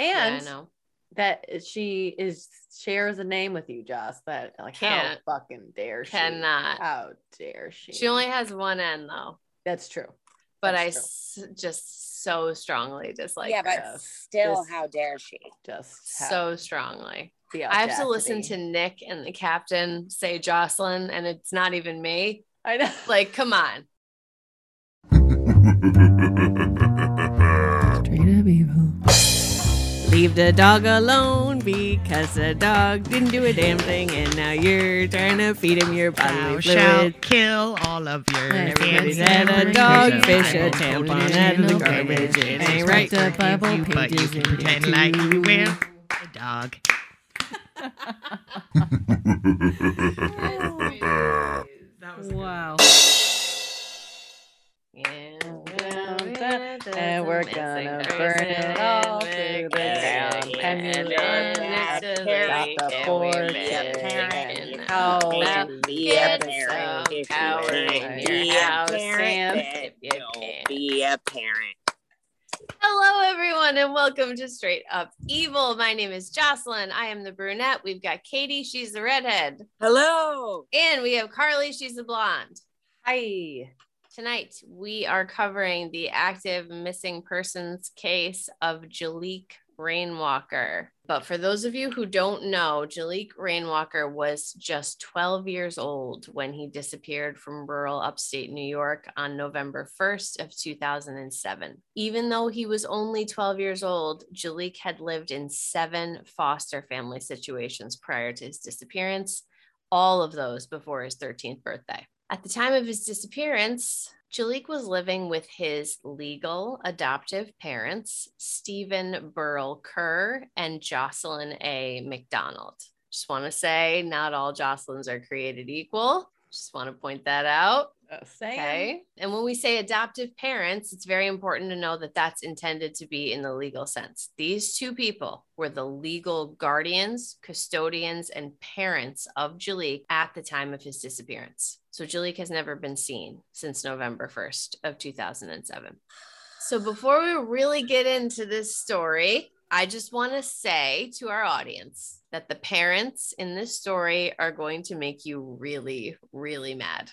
Yeah, and I know. that she is shares a name with you, Joss. That like Can't. how fucking dare she? Cannot. How dare she? She only has one end though, That's true. but That's I true. s- just so strongly dislike yeah, her. but Yes. still, Just- how dare she? Just so strongly. the I have to listen to Nick and the captain say Jocelyn, and it's not even me. I know. Like, come on. Leave the dog alone because the dog didn't do a damn thing, and now you're trying to feed him your Thou bodily shalt fluid. kill all of your And Everybody's had a There's dog, a fish, a tampon quoted out of the in garbage. the It Bible. ain't right. The Bible you, but you can pretend like you too. will. A dog. Wow. And we're gonna burn it all to the ground. And you learn Got got the the board, board, yeah, and parent, how Now, to be a parent. some If you can't be a parent, Sam. then If you don't can't. be a parent. Hello, everyone, and welcome to Straight Up Evil. My name is Jocelyn. I am the brunette. We've got Katie, she's the redhead. Hello. And we have Carly, she's the blonde. Hi. Tonight, we are covering the active missing persons case of Jalik Rainwalker. But for those of you who don't know, Jalik Rainwalker was just 12 years old when he disappeared from rural upstate New York on November 1st of 2007. Even though he was only 12 years old, Jalik had lived in seven foster family situations prior to his disappearance, all of those before his 13th birthday. At the time of his disappearance, Jalik was living with his legal adoptive parents, Stephen Burl Kerr and Jocelyn A. McDonald. Just want to say, not all Jocelyn's are created equal. Just want to point that out. Uh, Okay. And when we say adoptive parents, it's very important to know that that's intended to be in the legal sense. These two people were the legal guardians, custodians, and parents of Jalik at the time of his disappearance. So Jalik has never been seen since November 1st of 2007. So before we really get into this story, I just want to say to our audience that the parents in this story are going to make you really, really mad.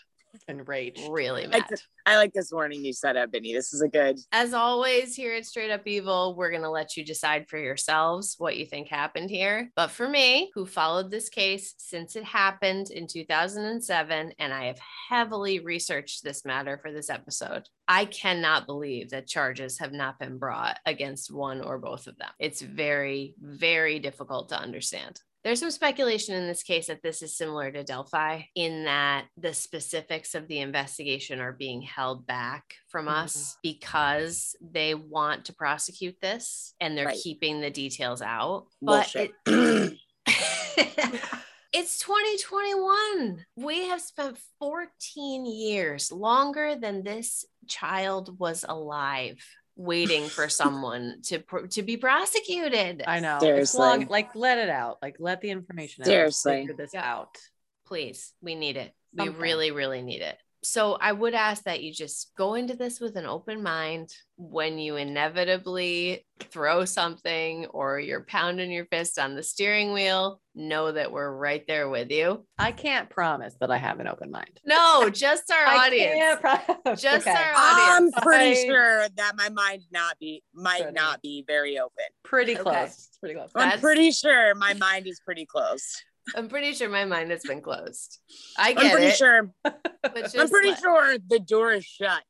Enraged. Really I mad. like, this, I like this warning you set up, Benny. This is a good. As always, here at Straight Up Evil, we're going to let you decide for yourselves what you think happened here. But for me, who followed this case since it happened in 2007, and I have heavily researched this matter for this episode, I cannot believe that charges have not been brought against one or both of them. It's very, very difficult to understand. There's some speculation in this case that this is similar to Delphi in that the specifics of the investigation are being held back from Mhm. us because they want to prosecute this and they're Right. keeping the details out. But it- it's 2021. We have spent 14 years longer than this child was alive waiting for someone to pr- to be prosecuted. I know. It's Seriously. long. Like, let it out. Like, let the information out. Seriously. Figure this Yeah. out. Please, we need it. We really, really need it. So I would ask that you just go into this with an open mind when you inevitably throw something or you're pounding your fist on the steering wheel. Know that we're right there with you. I can't promise that I have an open mind. No, just our I audience. can't promise. Just Okay. our audience. I'm pretty I- sure that my mind not be might Pretty. not be very open. pretty close. It's pretty close. I'm pretty sure my mind is pretty close. I'm pretty sure my mind has been closed. I I'm get pretty it. sure. I'm pretty let- sure the door is shut.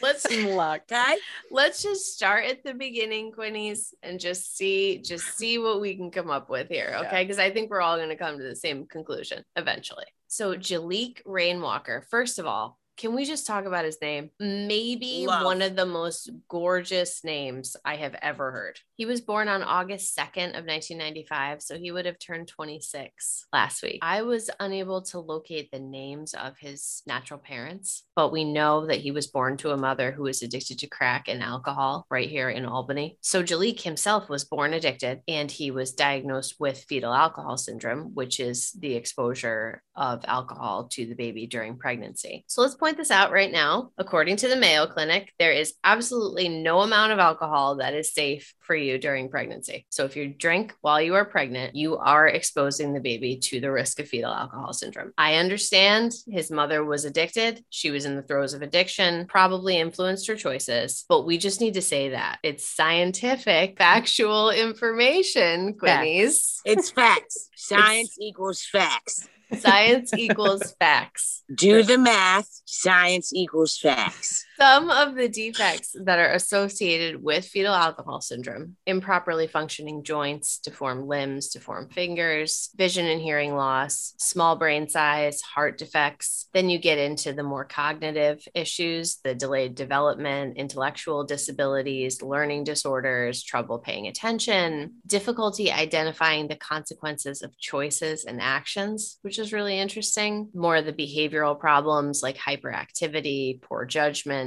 Let's Locked. Okay. let's just start at the beginning, Quinnies, and just see just see what we can come up with here. Okay. Because I think we're all going to come to the same conclusion eventually. So Jalik Rainwalker, first of all, can we just talk about his name? Maybe Love. one of the most gorgeous names I have ever heard. He was born on August 2nd of 1995, so he would have turned 26 last week. I was unable to locate the names of his natural parents, but we know that he was born to a mother who was addicted to crack and alcohol right here in Albany. So Jalik himself was born addicted and he was diagnosed with fetal alcohol syndrome, which is the exposure of alcohol to the baby during pregnancy. So let's point this out right now. According to the Mayo Clinic, there is absolutely no amount of alcohol that is safe for you during pregnancy. So if you drink while you are pregnant, you are exposing the baby to the risk of fetal alcohol syndrome. I understand his mother was addicted. She was in the throes of addiction, probably influenced her choices, but we just need to say that it's scientific, factual information, Quinnies. It's facts. Science equals facts. Science equals facts. Do the math. Science equals facts. Some of the defects that are associated with fetal alcohol syndrome improperly functioning joints, deformed limbs, deformed fingers, vision and hearing loss, small brain size, heart defects. Then you get into the more cognitive issues, the delayed development, intellectual disabilities, learning disorders, trouble paying attention, difficulty identifying the consequences of choices and actions, which is really interesting. More of the behavioral problems like hyperactivity, poor judgment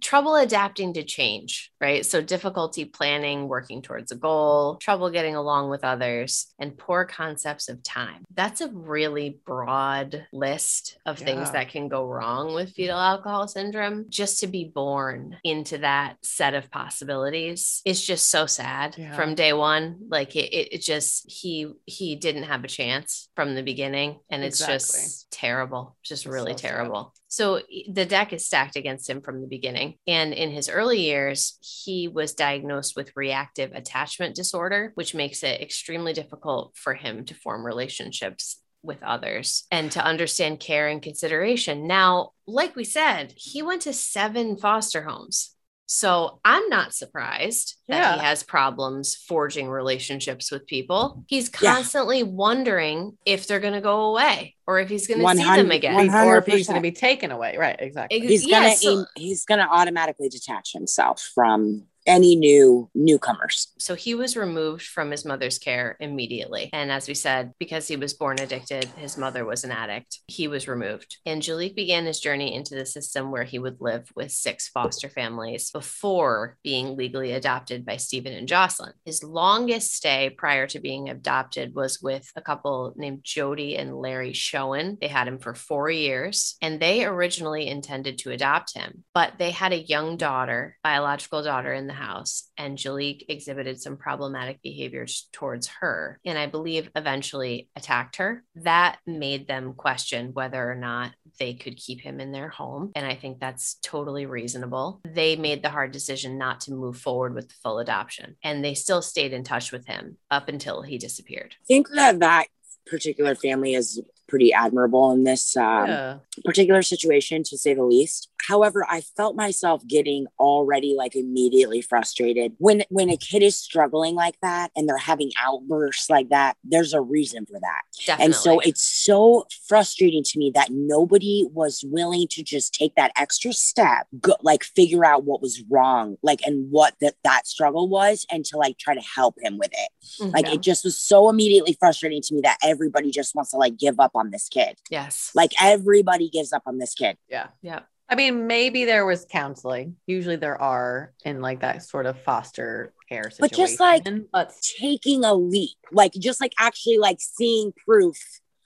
trouble adapting to change, right? So, difficulty planning, working towards a goal, trouble getting along with others, and poor concepts of time. That's a really broad list of Yeah. things that can go wrong with fetal alcohol syndrome. Just to be born into that set of possibilities is just so sad Yeah. from day one. Like, it, it, it just, he, he didn't have a chance from the beginning. And it's Exactly. just terrible, just It's really so sad. So the deck is stacked against him from the beginning. And in his early years, he was diagnosed with reactive attachment disorder, which makes it extremely difficult for him to form relationships with others and to understand care and consideration. Now, like we said, he went to seven foster homes. So I'm not surprised that he has problems forging relationships with people. He's Yeah. constantly wondering if they're going to go away or if he's going to see them again. One or if he's 100%. going to be taken away. Right. Exactly. He's Yeah, gonna so- he's gonna automatically detach himself from any new newcomers. So he was removed from his mother's care immediately. And as we said, because he was born addicted, his mother was an addict, he was removed. And Jalik began his journey into the system where he would live with six foster families before being legally adopted by Stephen and Jocelyn. His longest stay prior to being adopted was with a couple named Jody and Larry Schoen. They had him for four years and they originally intended to adopt him, but they had a young daughter, biological daughter in the house, and Jalik exhibited some problematic behaviors towards her. And I believe eventually attacked her. That made them question whether or not they could keep him in their home. And I think that's totally reasonable. They made the hard decision not to move forward with the full adoption, and they still stayed in touch with him up until he disappeared. I think that that particular family is pretty admirable in this um, yeah. particular situation, to say the least. However, I felt myself getting already like immediately frustrated when when a kid is struggling like that and they're having outbursts like that. There's a reason for that. Definitely. And so it's so frustrating to me that nobody was willing to just take that extra step, go, like figure out what was wrong, like and what that that struggle was, and to like try to help him with it. Mhm. Like it just was so immediately frustrating to me that everybody just wants to like give up on this kid. yes. Like everybody gives up on this kid. Yeah. Yeah. I mean, maybe there was counseling. Usually there are in like that sort of foster care situation. But just, like- but Taking a leap, like just like actually like seeing proof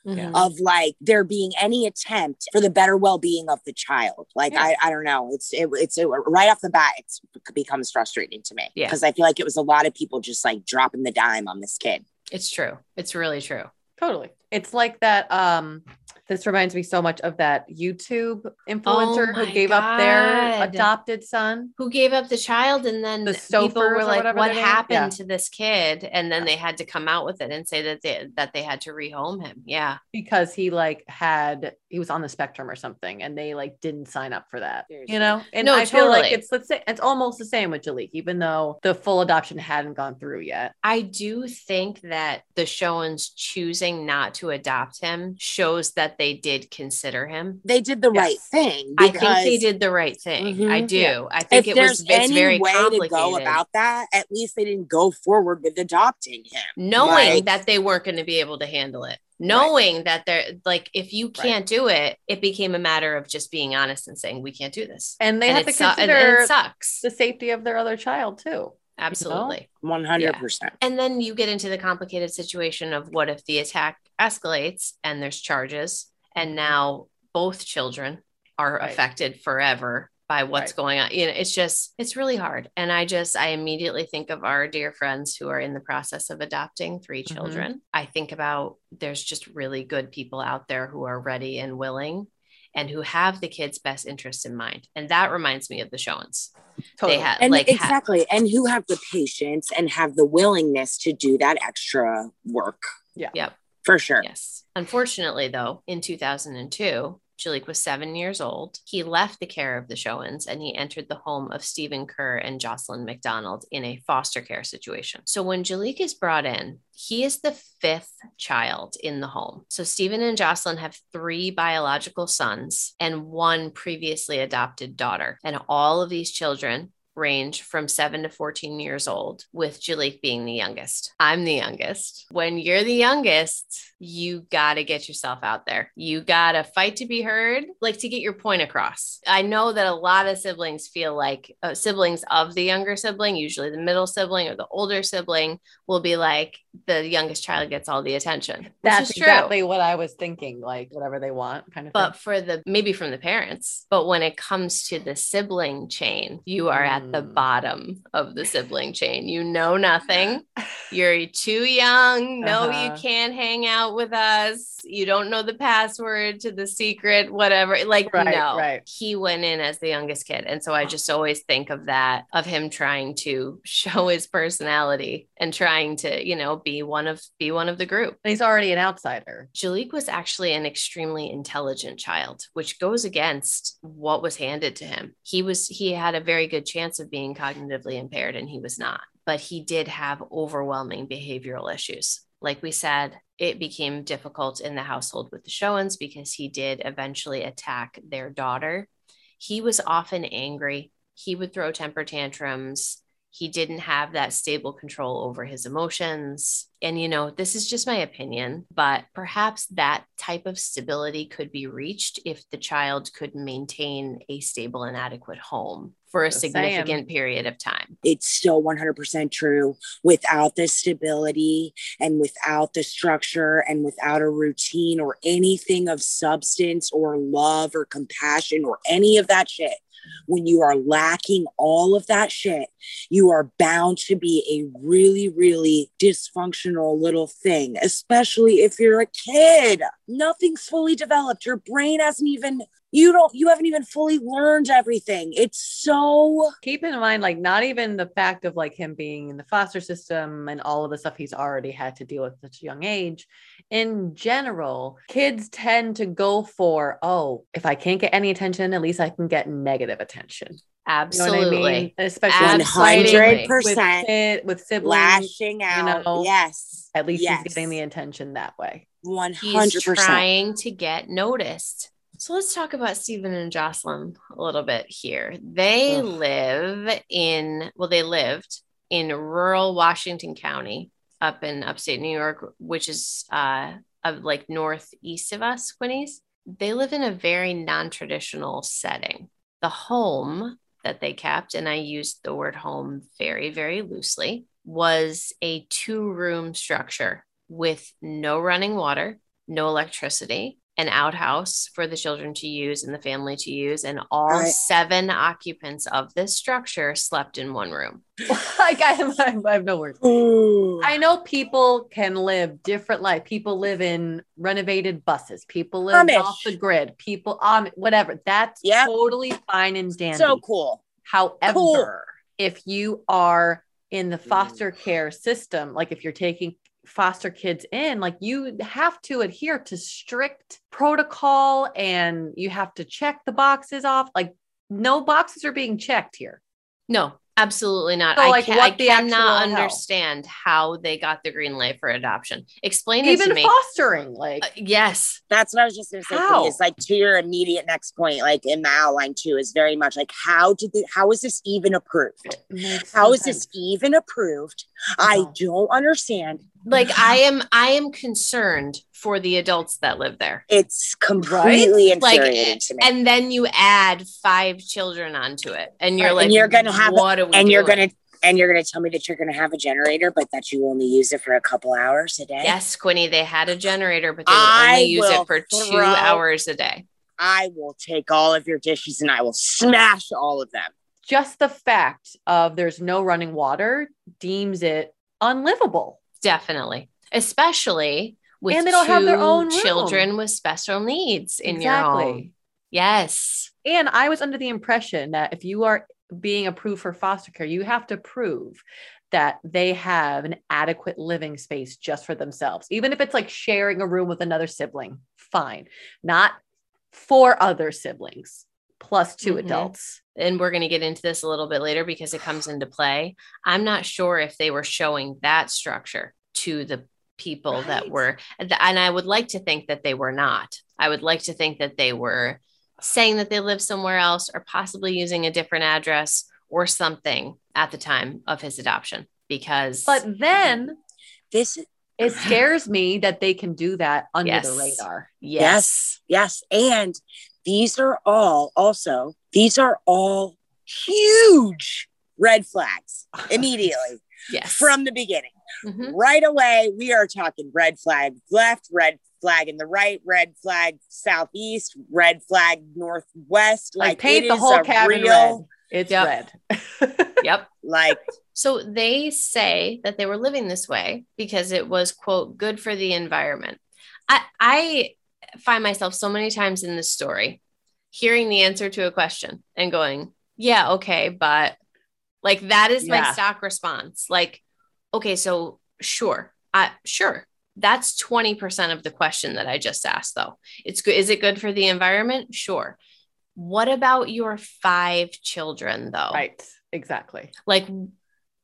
Mhm. of like there being any attempt for the better well-being of the child like Yeah. I, I don't know it's it, it's it, right off the bat it's, it becomes frustrating to me Yeah. because i feel like it was a lot of people just like dropping the dime on this kid It's true. It's really true. Totally. It's like that. Um, this reminds me so much of that YouTube influencer Oh who gave up their adopted son. Who gave up the child and then The people were like, "What happened yeah. to this kid?" And then they had to come out with it and say that they that they had to rehome him. Yeah, because he like had he was on the spectrum or something and they like didn't sign up for that Seriously. you know and No, i feel like it's let's say it's almost the same with Jalik even though the full adoption hadn't gone through yet I do think that the Showens choosing not to adopt him shows that they did consider him. they did the Yes. right thing I think they did the right thing. Mhm. I do. Yeah. I think if it was. there's It's any very way to complicated. go about that at least they didn't go forward with adopting him knowing Like- that they weren't going to be able to handle it knowing that they're like if you can't do it it became a matter of just being honest and saying we can't do this. And they and have it to su- and- and consider it sucks. the safety of their other child too absolutely. 100% and then you get into the complicated situation of what if the attack escalates and there's charges and mm-hmm. now both children are Right. affected forever by what's Right. going on. You know, it's just, it's really hard. And I just, I immediately think of our dear friends who are in the process of adopting 3 Mhm. children. I think about there's just really good people out there who are ready and willing and who have the kids' best interests in mind. And that reminds me of the Showens. Totally. They had and like ha- exactly and who have the patience and have the willingness to do that extra work Yeah. Yep. for sure Yes. Unfortunately, though, in 2002, Jalik was seven years old. He left the care of the Showens and he entered the home of Stephen Kerr and Jocelyn McDonald in a foster care situation. So when Jalik is brought in, he is the fifth child in the home. So Stephen and Jocelyn have three biological sons and one previously adopted daughter. And all of these children range from seven to 14 years old, with Jalik being the youngest. I'm the youngest. When you're the youngest, you got to get yourself out there. You got to fight to be heard, like to get your point across. I know that a lot of siblings feel like uh, siblings of the younger sibling, usually the middle sibling or the older sibling, will be like the youngest child gets all the attention. That's exactly what I was thinking. Like whatever they want, kind of. But thing. for the maybe from the parents, but when it comes to the sibling chain, you are at the Mm. bottom of the sibling chain. You know nothing. You're too young. No, Uh-huh. you can't hang out with us. You don't know the password to the secret, whatever. Like, Right, no, right. he went in as the youngest kid. And so I just always think of that, of him trying to show his personality and trying to, you know, be one of be one of the group. He's already an outsider. Jalik was actually an extremely intelligent child, which goes against what was handed to him. He was he had a very good chance of being cognitively impaired and he was not. But he did have overwhelming behavioral issues. Like we said, it became difficult in the household with the Showens because he did eventually attack their daughter. He was often angry. He would throw temper tantrums he didn't have that stable control over his emotions. And, you know, this is just my opinion, but perhaps that type of stability could be reached if the child could maintain a stable and adequate home for a Just significant period of time. it's still 100% true without the stability and without the structure and without a routine or anything of substance or love or compassion or any of that shit when you are lacking all of that shit you are bound to be a really really dysfunctional little thing especially if you're a kid. Nothing's fully developed. Your brain hasn't even you don't you haven't even fully learned everything it's so Keep in mind, like, not even the fact of like him being in the foster system and all of the stuff he's already had to deal with at such a young age. In general, kids tend to go for, oh, if I can't get any attention, at least I can get negative attention. You know Absolutely. what I mean? Especially when Absolutely. fighting 100% with, kid, with siblings. lashing out. know, yes. At least yes. he's getting the attention that way. hundred percent. He's trying to get noticed. So let's talk about Stephen and Jocelyn a little bit here. They Ugh. live in, well, they lived in rural Washington County up in upstate New York, which is uh, of like northeast of us, Quinnies. They live in a very non traditional setting. The home that they kept, and I used the word home very, very loosely, was a two room structure with no running water, no electricity, an outhouse for the children to use and the family to use, and all Right. seven occupants of this structure slept in one room. like I have, I have no words. I know people can live different life. People live in renovated buses. People live Amish. off the grid. People um whatever. That's Yep. totally fine and dandy. so cool. However, Cool. if you are in the foster care system, like if you're taking foster kids in, like you have to adhere to strict protocol and you have to check the boxes off. Like no boxes are being checked here. No, absolutely not. So, I, like, can, I cannot actual hell? understand how they got the green light for adoption. Explain it Even to me. fostering, like Uh, yes. That's what I was just gonna say. How? Quinny, Is like to your immediate next point, like in the outline too, is very much like how did the, how is this even approved? How is How this even approved? I don't understand. Like mm-hmm. I am I am concerned for the adults that live there. It's completely Like to me. and then you add five children onto it and you're Right, like and you're gonna have- what are we and you're gonna and you're gonna tell me that you're gonna have a generator, but that you only use it for a couple hours a day. Yes, Quinny, they had a generator, but they only use it for two hours a day. I will take all of your dishes and I will smash all of them. Just the fact of there's no running water deems it unlivable. Definitely. Especially with And they don't have their two own room. children with special needs in your home. Yes. And I was under the impression that if you are being approved for foster care, you have to prove that they have an adequate living space just for themselves. Even if it's like sharing a room with another sibling, fine. Not four other siblings plus 2 Mhm. adults. and we're going to get into this a little bit later because it comes into play. I'm not sure if they were showing that structure to the people that were, and I would like to think that they were not. I would like to think that they were saying that they live somewhere else or possibly using a different address or something at the time of his adoption because But then This it scares me that they can do that under the Yes. radar. yes, yes, and these are all also these are all huge red flags immediately yes, from the beginning. Mhm. Right away, we are talking red flag left, red flag in the right, red flag southeast, red flag northwest. Like, Like, paint the whole cabin real, red. It's Yep. red. Yep. Like So they say that they were living this way because it was, quote, good for the environment. I, I find myself so many times in this story hearing the answer to a question and going, yeah, okay, but like that is my stock response. Like, okay, so sure, I sure. That's 20% of the question that I just asked though. It's good. Is it good for the environment? Sure. What about your five children though? right. Exactly. like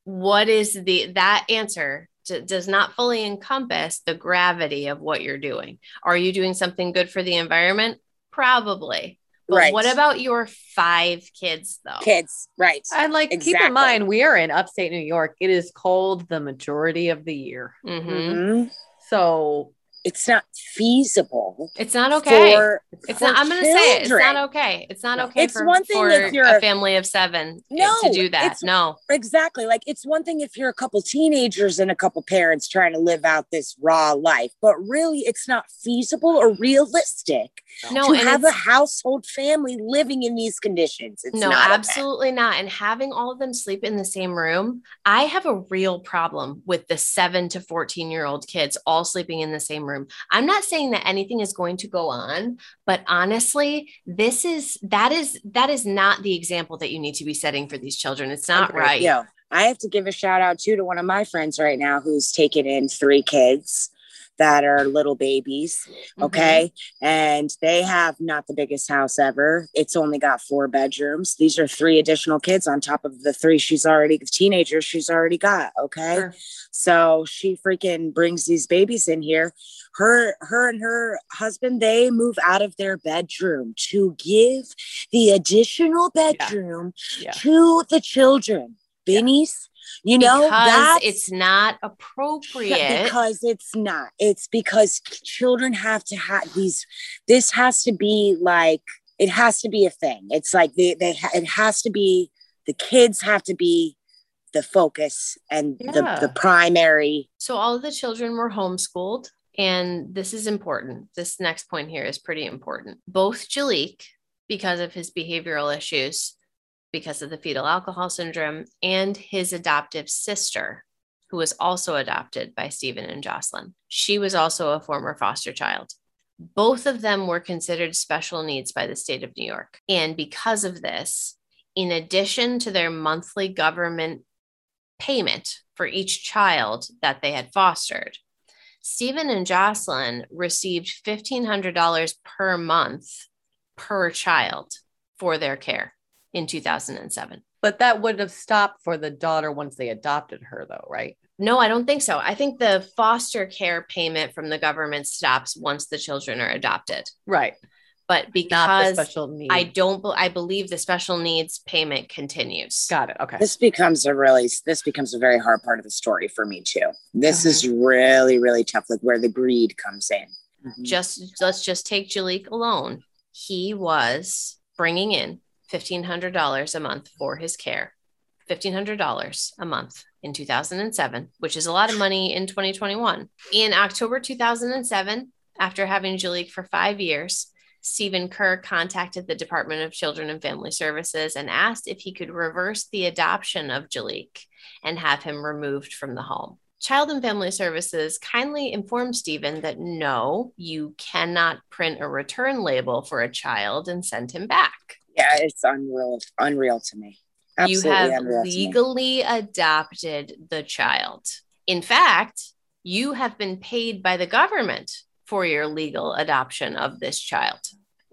what is the that answer d- does not fully encompass the gravity of what you're doing are you doing something good for the environment probably but Right. what about your five kids though kids, right? And like keep in mind, we are in upstate New York. It is cold the majority of the year. Mhm. Mhm. So It's not feasible. it's not okay For, it's for not i'm gonna say it it's not okay it's not okay It's for, one thing for if you're a family of seven No, to do that no Exactly. Like it's one thing if you're a couple teenagers and a couple parents trying to live out this raw life, but really it's not feasible or realistic no to have a household family living in these conditions. It's no, not okay. absolutely not. And having all of them sleep in the same room, I have a real problem with the seven to 14 year old kids all sleeping in the same room. I'm not saying that anything is going to go on, but honestly, this is that is that is not the example that you need to be setting for these children. It's not Agreed. right. Yo, I have to give a shout out too to one of my friends right now who's taken in three kids that are little babies. Mhm. Okay. And they have not the biggest house ever. It's only got four bedrooms. These are three additional kids on top of the three she's already, the teenagers she's already got. Okay. Sure. So she freaking brings these babies in here. Her, her and her husband, they move out of their bedroom to give the additional bedroom Yeah. to the children. Yeah. You know, because that's it's not appropriate. because it's not. It's because children have to have these. This has to be like it has to be a thing. It's like they they it has to be the kids have to be the focus and Yeah. the the primary. So all of the children were homeschooled. And this is important. This next point here is pretty important. Both Jalik, because of his behavioral issues, because of the fetal alcohol syndrome, and his adoptive sister, who was also adopted by Stephen and Jocelyn. She was also a former foster child. Both of them were considered special needs by the state of New York. And because of this, in addition to their monthly government payment for each child that they had fostered, Stephen and Jocelyn received $1,500 per month per child for their care in 2007. But that would have stopped for the daughter once they adopted her, though, right? No, I don't think so. I think the foster care payment from the government stops once the children are adopted. Right. But because special need. I don't, I believe the special needs payment continues. got it. Okay. This becomes a really this becomes a very hard part of the story for me too. This is really really tough. Like where the greed comes in. Mhm. just let's just take Jalik alone. He was bringing in $1,500 a month for his care, $1,500 a month in 2007, which is a lot of money in 2021. In October 2007, after having Jalik for five years, Stephen Kerr contacted the Department of Children and Family Services and asked if he could reverse the adoption of Jalik and have him removed from the home. Child and Family Services kindly informed Stephen that no, you cannot print a return label for a child and send him back. Yeah, it's unreal, unreal to me. Absolutely you have unreal to me. legally adopted the child. In fact, you have been paid by the government for your legal adoption of this child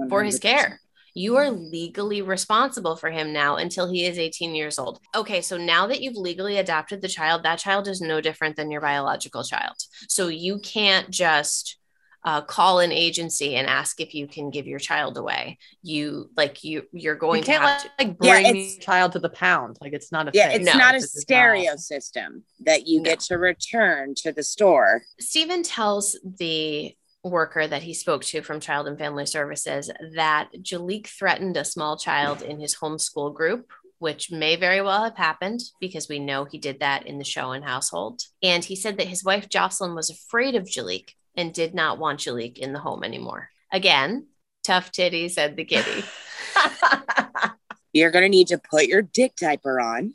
for his care. You are legally responsible for him now until he is 18 years old. Okay, so now that you've legally adopted the child, that child is no different than your biological child. So you can't just uh, call an agency and ask if you can give your child away. You like you you're going you to can't have like, to. like bring it's- the child to the pound. Like it's not a Yeah, thing. it's No, not a stereo not- system that you No. get to return to the store. Stephen tells the worker that he spoke to from Child and Family Services that Jalik threatened a small child in his homeschool group, which may very well have happened because we know he did that in the show and household. And he said that his wife Jocelyn was afraid of Jalik and did not want Jalik in the home anymore. Again, tough titty, said the kitty. You're gonna need to put your dick diaper on,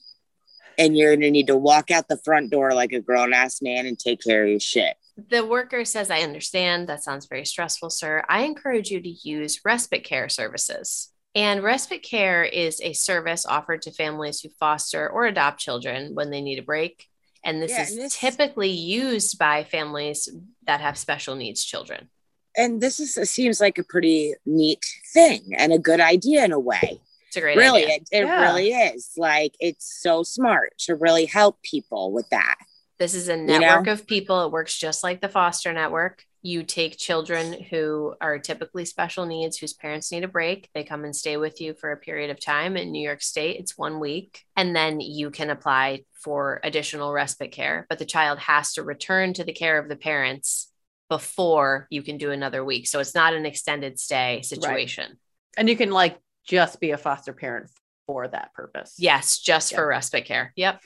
and you're gonna need to walk out the front door like a grown ass man and take care of your shit. The worker says, I understand. That sounds very stressful, sir. I encourage you to use respite care services. And respite care is a service offered to families who foster or adopt children when they need a break. And this Yeah, is and this- typically used by families that have special needs children. And this is seems like a pretty neat thing and a good idea in a way. It's a great really, idea. it, it Yeah. really is. Like it's so smart to really help people with that. This is a know? network of people. It works just like the foster network. You take children who are typically special needs, whose parents need a break. They come and stay with you for a period of time. In New York State, it's one week. And then you can apply for additional respite care. But the child has to return to the care of the parents before you can do another week. So it's not an extended stay situation. and you can like just be a foster parent for that purpose. Yes, just Yeah. for respite care. Yep.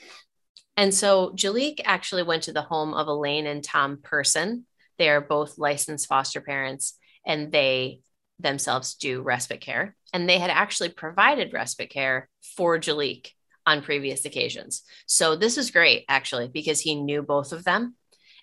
And so Jalik actually went to the home of Elaine and Tom Person. They are both licensed foster parents and they themselves do respite care. And they had actually provided respite care for Jalik on previous occasions. So this is great actually because he knew both of them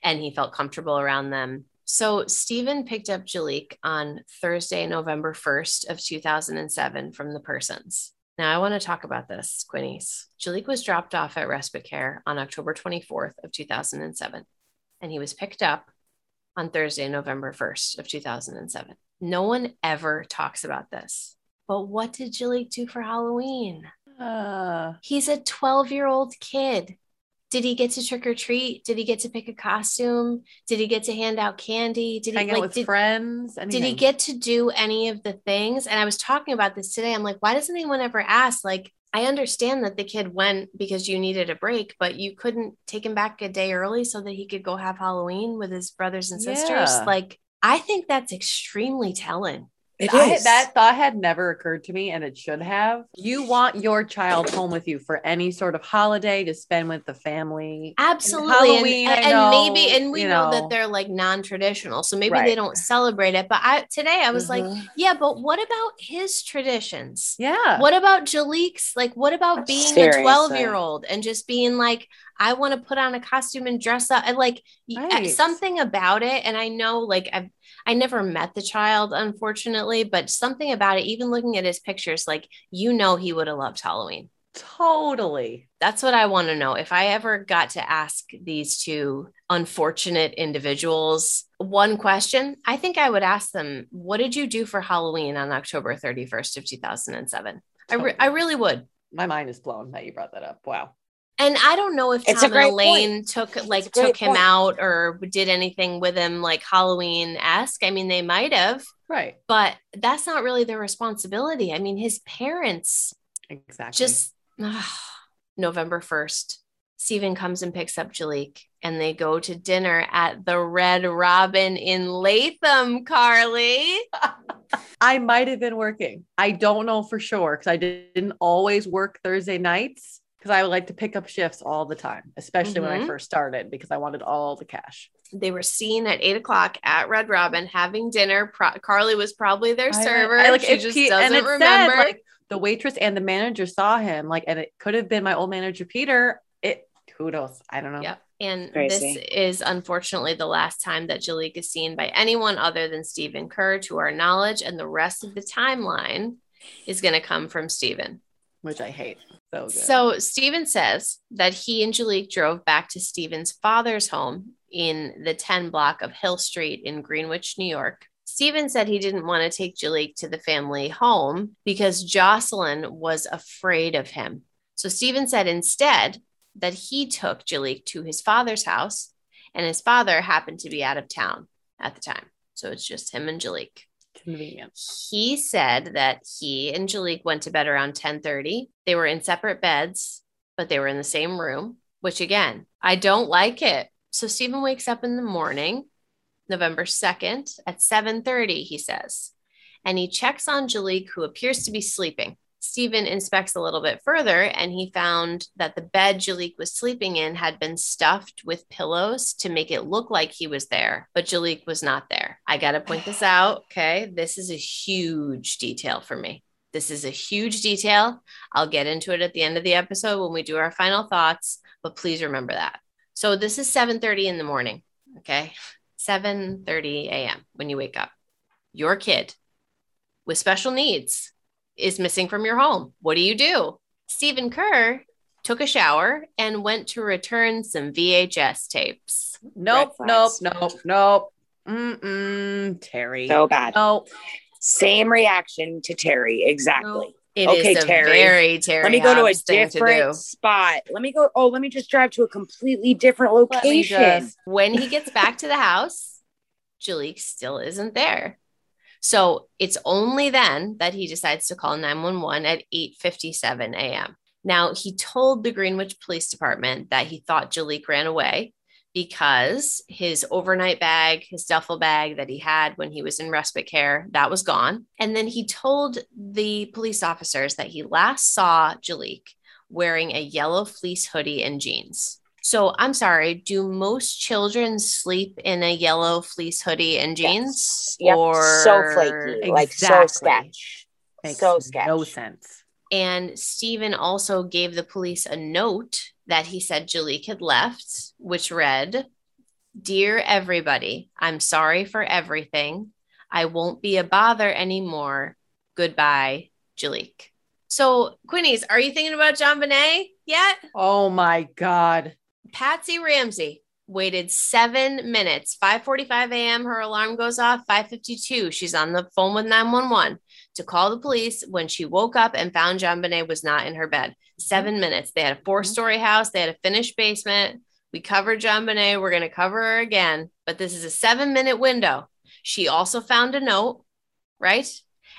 and he felt comfortable around them. So Stephen picked up Jalik on Thursday, November 1st of 2007 from the Persons. Now I want to talk about this, Quinnies. Jalik was dropped off at respite care on October 24th of 2007, and he was picked up on Thursday, November 1st of 2007. No one ever talks about this. But what did Jalik do for Halloween? Uh, He's a 12 year old kid. Did he get to trick or treat? Did he get to pick a costume? Did he get to hand out candy? Did he hang out like with did, friends. did he get to do any of the things? And I was talking about this today. I'm like, why doesn't anyone ever ask? Like, I understand that the kid went because you needed a break, but you couldn't take him back a day early so that he could go have Halloween with his brothers and sisters. Yeah. Like, I think that's extremely telling. It I- is. that thought had never occurred to me, and it should have. You want your child home with you for any sort of holiday to spend with the family. Absolutely. Halloween, and, I and maybe, and we you know, know. that they're like non-traditional. So maybe they don't celebrate it. But I today I was like, Mhm. yeah, but what about his traditions? Yeah. What about Jalik's? Like, what about being Seriously. a 12 year old and just being like, I want to put on a costume and dress up and like eh, Right. something about it. And I know, like, I've, I never met the child, unfortunately, but something about it, even looking at his pictures, like, you know, he would have loved Halloween. Totally. That's what I want to know. If I ever got to ask these two unfortunate individuals one question, I think I would ask them, What did you do for Halloween on October 31st of 2007? I, re- I really would. My mind is blown that you brought that up. Wow. And I don't know if It's Tom and Elaine took like took him point. out or did anything with him like Halloween esque. I mean, they might have, Right. but that's not really their responsibility. I mean, his parents Exactly. just November 1st, Stephen comes and picks up Jalik and they go to dinner at the Red Robin in Latham, Carly. I might have been working. I don't know for sure because I didn't always work Thursday nights because I would like to pick up shifts all the time, especially when I Mhm. first started because I wanted all the cash. They were seen at eight o'clock at Red Robin having dinner. Pro- Carly was probably their I- server. I, like, she it just pe- doesn't and it remember. Said, like, the waitress and the manager saw him, like, and it could have been my old manager Peter. It who knows? I don't know. Yep. And Crazy. this is unfortunately the last time that Jalik is seen by anyone other than Stephen Kerr, to our knowledge, and the rest of the timeline is going to come from Stephen. Which I hate. So good. So Stephen says that he and Jalik drove back to Stephen's father's home in the 10 block of Hill Street in Greenwich, New York. Stephen said he didn't want to take Jalik to the family home because Jocelyn was afraid of him. So Stephen said instead that he took Jalik to his father's house, and his father happened to be out of town at the time. So it's just him and Jalik he said that he and Jalik went to bed around 10:30. They were in separate beds, but they were in the same room, which again, I don't like it. So Stephen wakes up in the morning, November 2nd at 7:30, he says. And he checks on Jalik who appears to be sleeping. Stephen inspects a little bit further and he found that the bed Jalik was sleeping in had been stuffed with pillows to make it look like he was there, but Jalik was not there. I got to point this out. Okay. This is a huge detail for me. This is a huge detail. I'll get into it at the end of the episode when we do our final thoughts, but please remember that. So this is 7:30 in the morning, okay? 7:30 a.m. when you wake up. Your kid with special needs is missing from your home. What do you do? Stephen Kerr took a shower and went to return some VHS tapes. Nope, Red nope, nope, nope. Mm-mm, Terry. So bad. no, Same reaction to Terry. Exactly. It is Okay, a Terry. very Terry. Let me go to a Hobbs thing to different spot. Let me go. Oh, let me just drive to a completely different location. just. when he gets back to the house, Jalik still isn't there. So it's only then that he decides to call 911 at 8:57 a.m. Now he told the Greenwich Police Department that he thought Jalik ran away because his overnight bag, his duffel bag that he had when he was in respite care, that was gone. And then he told the police officers that he last saw Jalik wearing a yellow fleece hoodie and jeans. So I'm sorry, do most children sleep in a yellow fleece hoodie and jeans? Yes. Yep. Or so flaky, like so Exactly. sketch. Makes so sketch. no sense. And Stephen also gave the police a note that he said Jalik had left, which read, Dear everybody, I'm sorry for everything. I won't be a bother anymore. Goodbye, Jalik. So, Quinnies, are you thinking about JonBenét yet? Oh my god. Patsy Ramsey waited seven minutes. 5:45 a.m. Her alarm goes off. 5:52. She's on the phone with 911 to call the police when she woke up and found JonBenét was not in her bed. Seven minutes. They had a four-story house. They had a finished basement. We covered JonBenét. We're going to cover her again, but this is a seven-minute window. She also found a note, right?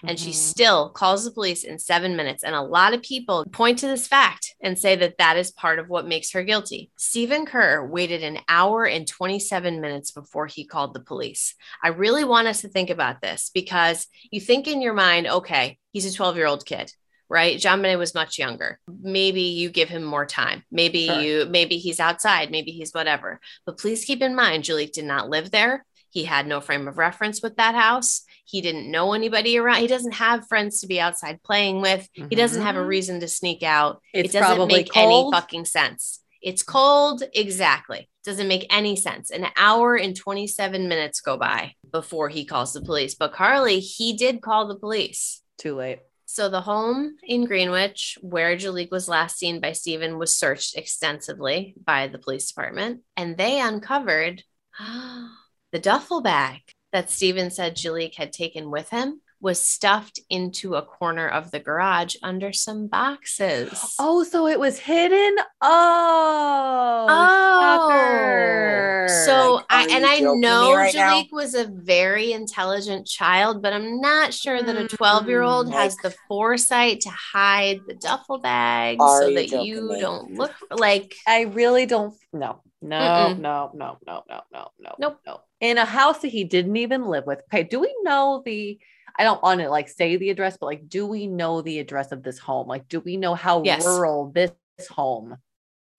And she Mhm. still calls the police in seven minutes. And a lot of people point to this fact and say that that is part of what makes her guilty. Stephen Kerr waited an hour and 27 minutes before he called the police. I really want us to think about this because you think in your mind, okay, he's a 12 year old kid. Right. JonBenét was much younger. Maybe you give him more time. Maybe Sure. you, maybe he's outside. Maybe he's whatever. But please keep in mind, Julie did not live there. He had no frame of reference with that house. He didn't know anybody around. He doesn't have friends to be outside playing with. He doesn't have a Mhm. reason to sneak out. It's it doesn't probably make cold. any fucking sense. It's cold. Exactly. Doesn't make any sense. An hour and 27 minutes go by before he calls the police. But Carly, he did call the police. Too late. So the home in Greenwich, where Jalik was last seen by Stephen, was searched extensively by the police department, and they uncovered the duffel bag that Stephen said Jalik had taken with him was stuffed into a corner of the garage under some boxes. Oh, so it was hidden? Oh. Oh, shocker. so Like, I and I know right? Jalik was a very intelligent child, but I'm not sure that a Mm, 12 year old like- has the foresight to hide the duffel bag Are so you that you me? don't look like. I really don't. No, no, Mm-mm. no, no, no, no, no, no, Nope. no. In a house that he didn't even live with. Okay, do we know the? I don't want to like say the address, but like, do we know the address of this home? Like, do we know how Yes. rural this home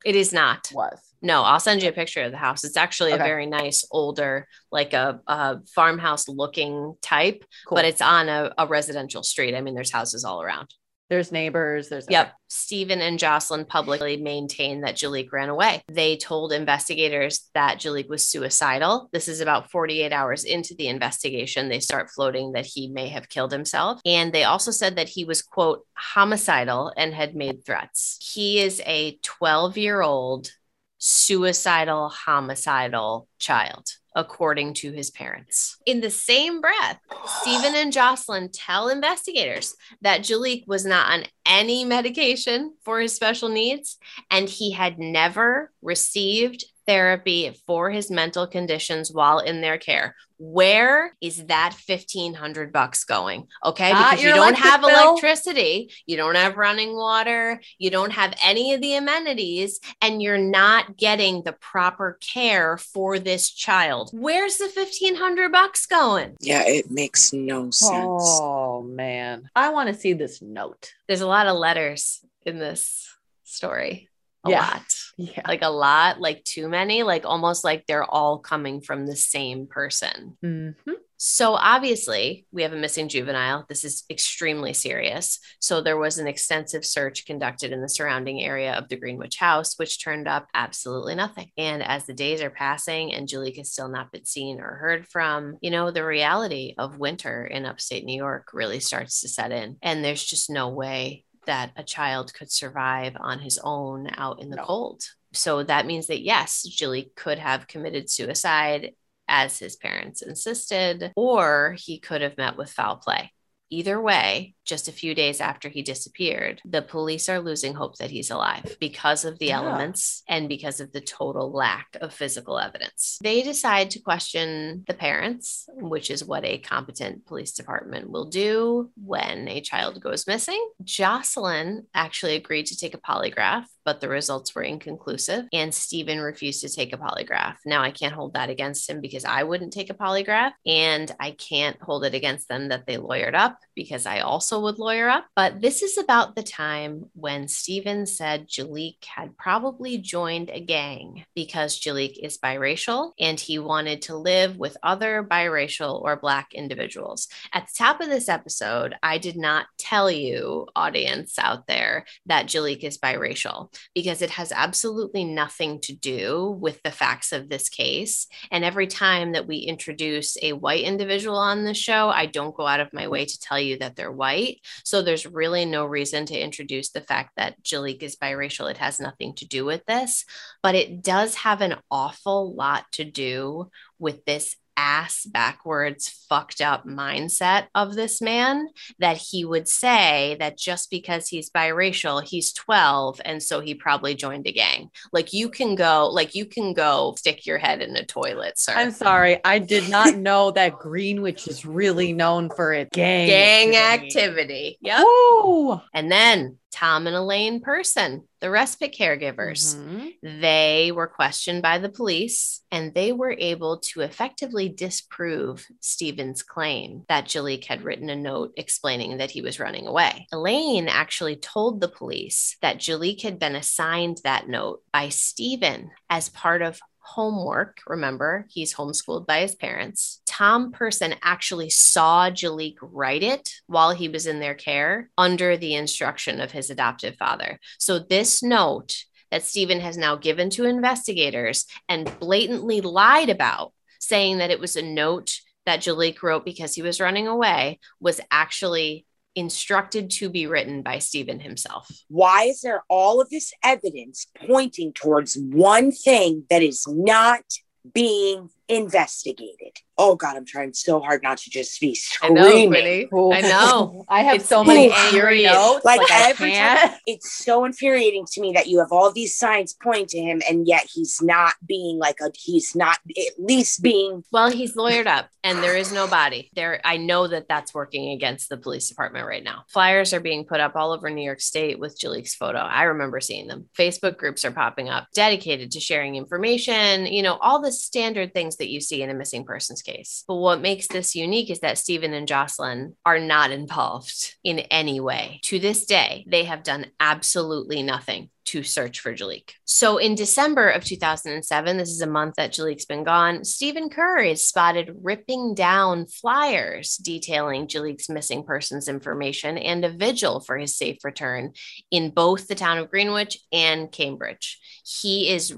It is not. was. No, I'll send you a picture of the house. It's actually a very nice, older, like a, a farmhouse looking type, Cool. but it's on a, a residential street. I mean, there's houses all around. There's neighbors. There's Yep. Stephen and Jocelyn publicly maintained that Jalik ran away. They told investigators that Jalik was suicidal. This is about 48 hours into the investigation. They start floating that he may have killed himself. And they also said that he was, quote, homicidal and had made threats. He is a 12 year old suicidal, homicidal child. According to his parents. In the same breath, Stephen and Jocelyn tell investigators that Jaliek was not on any medication for his special needs and he had never received therapy for his mental conditions while in their care. Where is that 1500 bucks going? Okay, Not because you don't have bill. electricity, you don't have running water, you don't have any of the amenities and you're not getting the proper care for this child. Where's the 1500 bucks going? Yeah, it makes no sense. Oh man. I want to see this note. There's a lot of letters in this story. A Yeah. lot. Yeah. Like a lot, like too many, like almost like they're all coming from the same person. Mhm. So obviously, we have a missing juvenile. This is extremely serious. So there was an extensive search conducted in the surrounding area of the Greenwich house, which turned up absolutely nothing. And as the days are passing and Jaliek has still not been seen or heard from, you know, the reality of winter in upstate New York really starts to set in. And there's just no way that a child could survive on his own out in the No. cold. So that means that yes, Jaliek could have committed suicide as his parents insisted, or he could have met with foul play. Either way, just a few days after he disappeared, the police are losing hope that he's alive because of the Yeah. elements and because of the total lack of physical evidence. They decide to question the parents, which is what a competent police department will do when a child goes missing. Jocelyn actually agreed to take a polygraph, but the results were inconclusive, and Stephen refused to take a polygraph. Now, I can't hold that against him because I wouldn't take a polygraph, and I can't hold it against them that they lawyered up because I also would lawyer up. But this is about the time when Stephen said Jaliek had probably joined a gang because Jaliek is biracial and he wanted to live with other biracial or Black individuals. At the top of this episode, I did not tell you, audience out there, that Jaliek is biracial because it has absolutely nothing to do with the facts of this case. And every time that we introduce a white individual on the show, I don't go out of my way to tell you that they're white. So there's really no reason to introduce the fact that Jaliek is biracial. It has nothing to do with this, but it does have an awful lot to do with this ass backwards fucked up mindset of this man that he would say that just because he's biracial he's 12 and so he probably joined a gang. Like you can go like you can go stick your head in a toilet sir. I'm sorry. I did not know that Greenwich is really known for its gang gang activity. Yep. Woo! and then Tom and Elaine Person, the respite caregivers. Mhm. They were questioned by the police and they were able to effectively disprove Stephen's claim that Jaliek had written a note explaining that he was running away. Elaine actually told the police that Jaliek had been assigned that note by Stephen as part of homework. Remember, he's homeschooled by his parents. Tom Person actually saw Jaliek write it while he was in their care under the instruction of his adoptive father. So, this note that Stephen has now given to investigators and blatantly lied about, saying that it was a note that Jaliek wrote because he was running away, was actually instructed to be written by Stephen himself. Why is there all of this evidence pointing towards one thing that is not being investigated? Oh God, I'm trying so hard not to just be I know, screaming. Brittany. Ooh. I know. I have It's so many angry. angry notes. Like, Like, I every can't. It's so infuriating to me that you have all these signs pointing to him, and yet he's not being like a. He's not at least being. Well, he's lawyered up and there is no body. There I know that that's working against the police department right now. Flyers are being put up all over New York State with Jaliek's photo. I remember seeing them. Facebook groups are popping up dedicated to sharing information, you know, all the standard things things that you see in a missing persons case. But what makes this unique is that Stephen and Jocelyn are not involved in any way. To this day, they have done absolutely nothing to search for Jaliek. So in December of 2007, this is a month that Jaliek's been gone, Stephen Kerr is spotted ripping down flyers detailing Jaliek's missing persons information and a vigil for his safe return in both the town of Greenwich and Cambridge. He is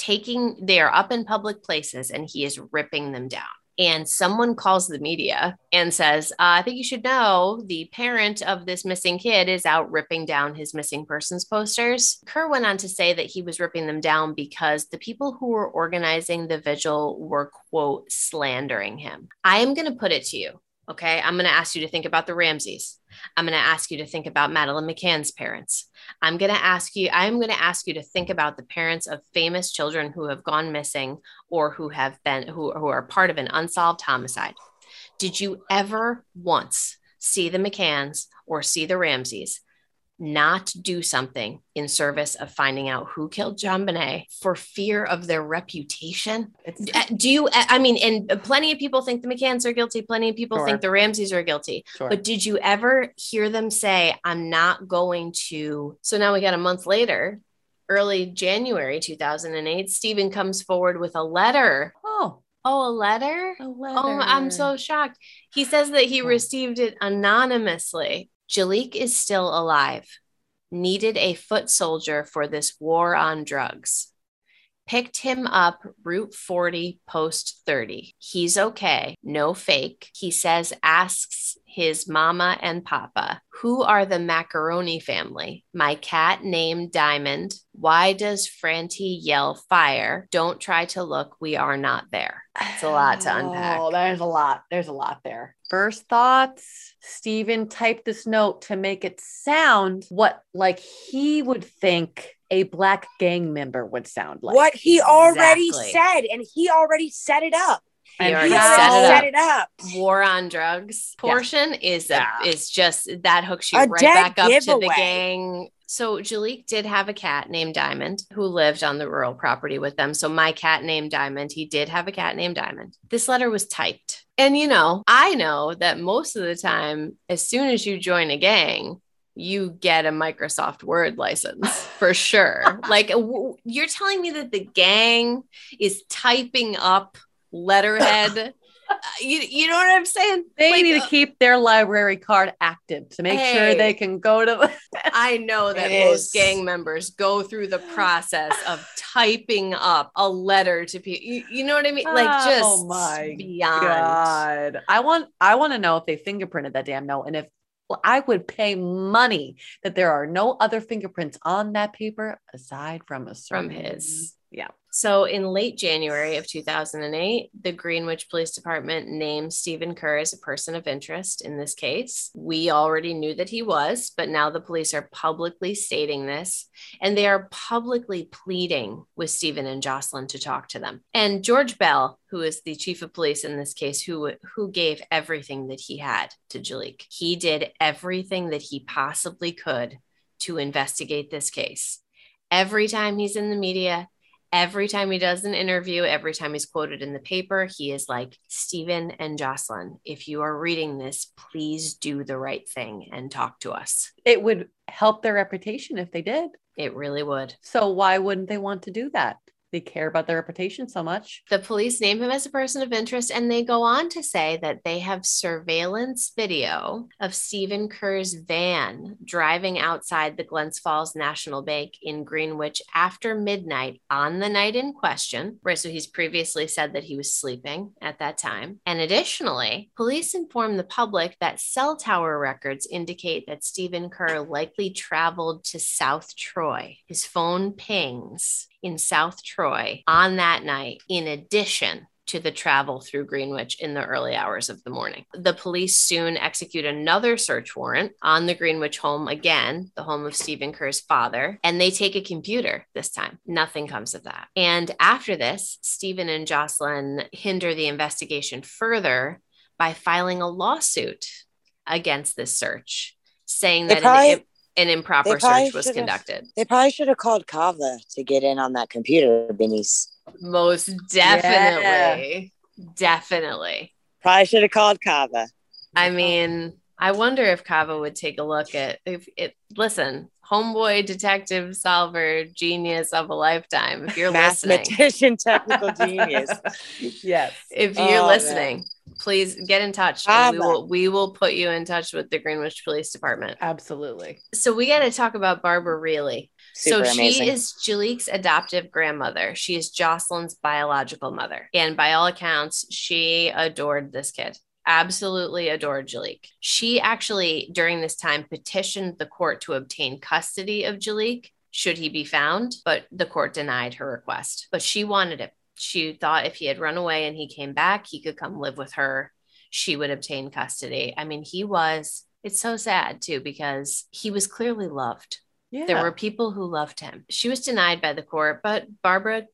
taking, they are up in public places and he is ripping them down and someone calls the media and says, uh, I think you should know the parent of this missing kid is out ripping down his missing persons posters. Kerr went on to say that he was ripping them down because the people who were organizing the vigil were, quote, slandering him. I am going to put it to you. Okay. I'm going to ask you to think about the Ramseys. I'm going to ask you to think about Madeleine McCann's parents. I'm going to ask you, I'm going to ask you to think about the parents of famous children who have gone missing or who have been, who, who are part of an unsolved homicide. Did you ever once see the McCanns or see the Ramseys not do something in service of finding out who killed JonBenét for fear of their reputation? It's Uh, Do you, I mean, and plenty of people think the McCanns are guilty, plenty of people Sure. think the Ramseys are guilty. sure. But did you ever hear them say, I'm not going to? So now we got a month later, early January 2008, Stephen comes forward with a letter. oh, Oh, a letter? a letter? Oh, I'm so shocked. He says that he received it anonymously. Jaliek is still alive. Needed a foot soldier for this war on drugs. Picked him up Route 40, post 30. He's okay, no fake. He says, asks his mama and papa, Who are the macaroni family? My cat named Diamond. Why does Franti yell fire? Don't try to look, we are not there. It's a lot to oh, unpack. Oh, there's a lot. There's a lot there. First thoughts. Stephen typed this note to make it sound what like he would think a black gang member would sound like. what he already Exactly. said, and he already set it up. He And already He how- set it up. set it up. war on drugs portion is a, Yeah. is just that hooks you A right back up to the gang. So Jaliek did have a cat named Diamond who lived on the rural property with them. So my cat named Diamond, he did have a cat named Diamond. This letter was typed. And you know, I know that most of the time as soon as you join a gang, you get a Microsoft Word license for sure. like w- you're telling me that the gang is typing up letterhead Uh, you, you know what I'm saying? They Like, need uh, to keep their library card active to make sure they can go to. I know that It most is. gang members go through the process of typing up a letter to people. You, you know what I mean? Like just oh my beyond. god! I want I want to know if they fingerprinted that damn note, and if I would pay money that there are no other fingerprints on that paper aside from a From his. Yeah. So in late January of 2008, the Greenwich Police Department named Stephen Kerr as a person of interest in this case. We already knew that he was, but now the police are publicly stating this and they are publicly pleading with Stephen and Jocelyn to talk to them. And George Bell, who is the chief of police in this case, who who gave everything that he had to Jaliek. He did everything that he possibly could to investigate this case. Every time he's in the media, every time he does an interview, every time he's quoted in the paper, he is like, Stephen and Jocelyn, if you are reading this, please do the right thing and talk to us. It would help their reputation if they did. It really would. So why wouldn't they want to do that? They care about their reputation so much. The police name him as a person of interest, and they go on to say that they have surveillance video of Stephen Kerr's van driving outside the Glens Falls National Bank in Greenwich after midnight on the night in question. Right. So he's previously said that he was sleeping at that time. And additionally, police informed the public that cell tower records indicate that Stephen Kerr likely traveled to South Troy. His phone pings in South Troy on that night, in addition to the travel through Greenwich in the early hours of the morning. The police soon execute another search warrant on the Greenwich home again, the home of Stephen Kerr's father, and they take a computer this time. Nothing comes of that. And after this, Stephen and Jocelyn hinder the investigation further by filing a lawsuit against this search, saying They that probably- an improper search was conducted. They probably should have called Kava to get in on that computer, Benny's. Most definitely. Definitely. Probably should have called Kava. I mean, I wonder if Kava would take a look at if it listen, homeboy detective solver genius of a lifetime. If you're listening, Mathematician, technical genius. yes. if you're Oh, man. listening, please get in touch. and we ah, will we will put you in touch with the Greenwich Police Department. Absolutely. So we got to talk about Barbara Reilly. Super so amazing. she is Jaliek's adoptive grandmother. She is Jocelyn's biological mother. And by all accounts, she adored this kid. Absolutely adored Jaliek. She actually, during this time, petitioned the court to obtain custody of Jaliek should he be found, but the court denied her request. But she wanted it. She thought if he had run away and he came back, he could come live with her. She would obtain custody. I mean, he was, it's so sad too, because he was clearly loved. Yeah. There were people who loved him. She was denied by the court, but Barbara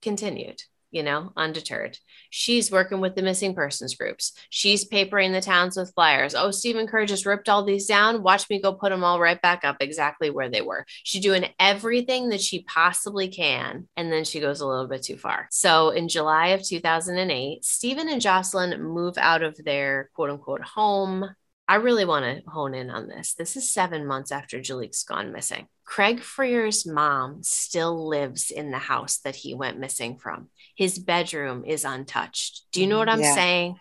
continued, you know, undeterred. She's working with the missing persons groups. She's papering the towns with flyers. Oh, Stephen Kerr just ripped all these down. Watch me go put them all right back up exactly where they were. She's doing everything that she possibly can. And then she goes a little bit too far. So in July of 2008, Stephen and Jocelyn move out of their quote unquote home I really want to hone in on this. This is seven months after Jaliek's gone missing. Craig Freer's mom still lives in the house that he went missing from. His bedroom is untouched. Do you know what I'm Yeah. saying?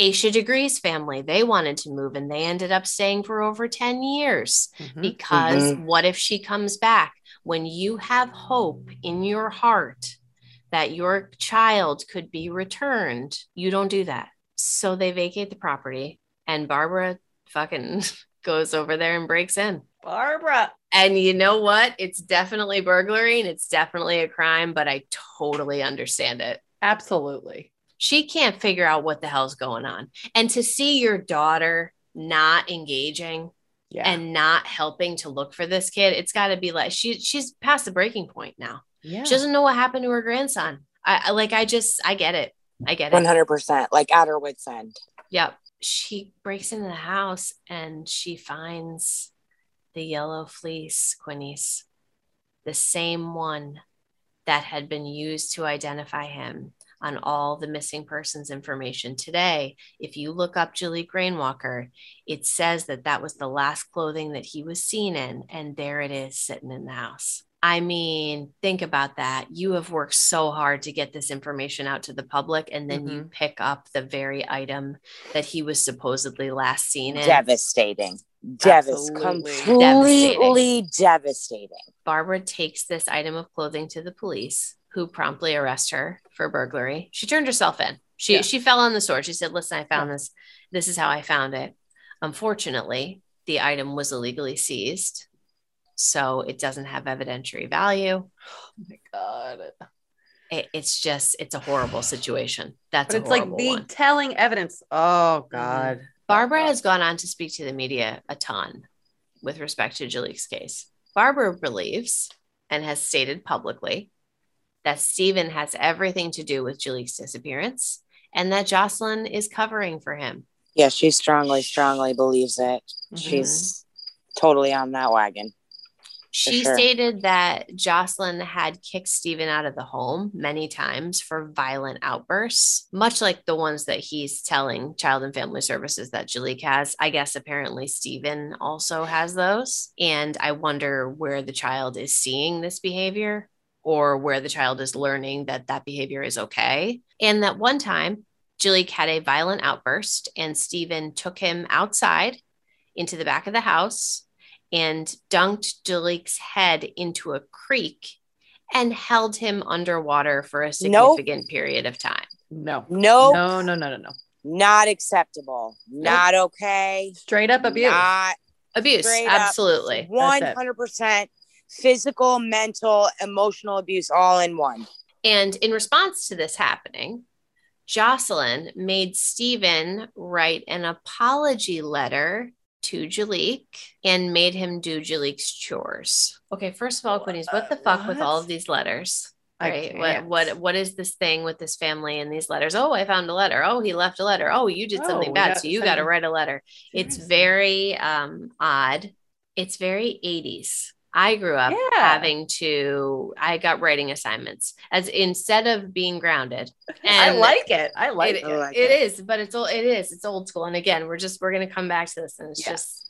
Asha Degree's family, they wanted to move and they ended up staying for over 10 years Mhm. because what if she comes back? When you have hope in your heart that your child could be returned, you don't do that. So they vacate the property, and Barbara fucking goes over there and breaks in. Barbara. And you know what? It's definitely burglary and it's definitely a crime, but I totally understand it. Absolutely. She can't figure out what the hell's going on. And to see your daughter not engaging Yeah. and not helping to look for this kid, it's got to be like she she's past the breaking point now. yeah. She doesn't know what happened to her grandson. I, I like I just I get it. I get it. One hundred percent, like at her wits end. Yep. She breaks into the house and she finds the yellow fleece, Quinnies, the same one that had been used to identify him on all the missing persons information today. If you look up Jaliek Rainwalker, it says that that was the last clothing that he was seen in, and there it is sitting in the house. I mean, think about that. You have worked so hard to get this information out to the public, and then you mm-hmm. pick up the very item that he was supposedly last seen in. Devastating. Devastating. Completely devastating. Barbara takes this item of clothing to the police, who promptly arrest her for burglary. She turned herself in. She Yeah. she fell on the sword. She said, "Listen, I found this. This is how I found it. Unfortunately, the item was illegally seized, so it doesn't have evidentiary value. Oh my God. It- it's just it's a horrible situation. That's But a it's like the one. telling evidence. Oh God. Barbara has gone on to speak to the media a ton with respect to Jaliek's case. Barbara believes and has stated publicly that Stephen has everything to do with Jaliek's disappearance and that Jocelyn is covering for him. Yeah, she strongly, strongly believes it. Mhm. She's totally on that wagon. She sure. stated that Jocelyn had kicked Stephen out of the home many times for violent outbursts, much like the ones that he's telling Child and Family Services that Jaliek has. I guess apparently Stephen also has those. And I wonder where the child is seeing this behavior or where the child is learning that that behavior is okay. And that one time, Jaliek had a violent outburst and Stephen took him outside into the back of the house and dunked Jaliek's head into a creek and held him underwater for a Nope. significant period of time. No. No, No, no, no, no, no. not acceptable. Not okay. Straight up abuse. Not Abuse, up. absolutely. one That's it. hundred percent physical, mental, emotional abuse all in one. And in response to this happening, Jocelyn made Stephen write an apology letter to Jaliek and made him do Jaliek's chores. Okay, first of all, Quinnies, what the fuck with all of these letters? Right. What what what is this thing with this family and these letters? Oh, I found a letter. Oh, he left a letter. Oh, you did Oh, something we bad. got So you got to write a letter. It's very um odd. It's very 80s. I grew up Yeah. having to, I got writing assignments as instead of being grounded. I And like it. I like it, it. I like it it. is, but it's old. It is. It's old school. And again, we're just we're gonna come back to this, and it's Yeah. just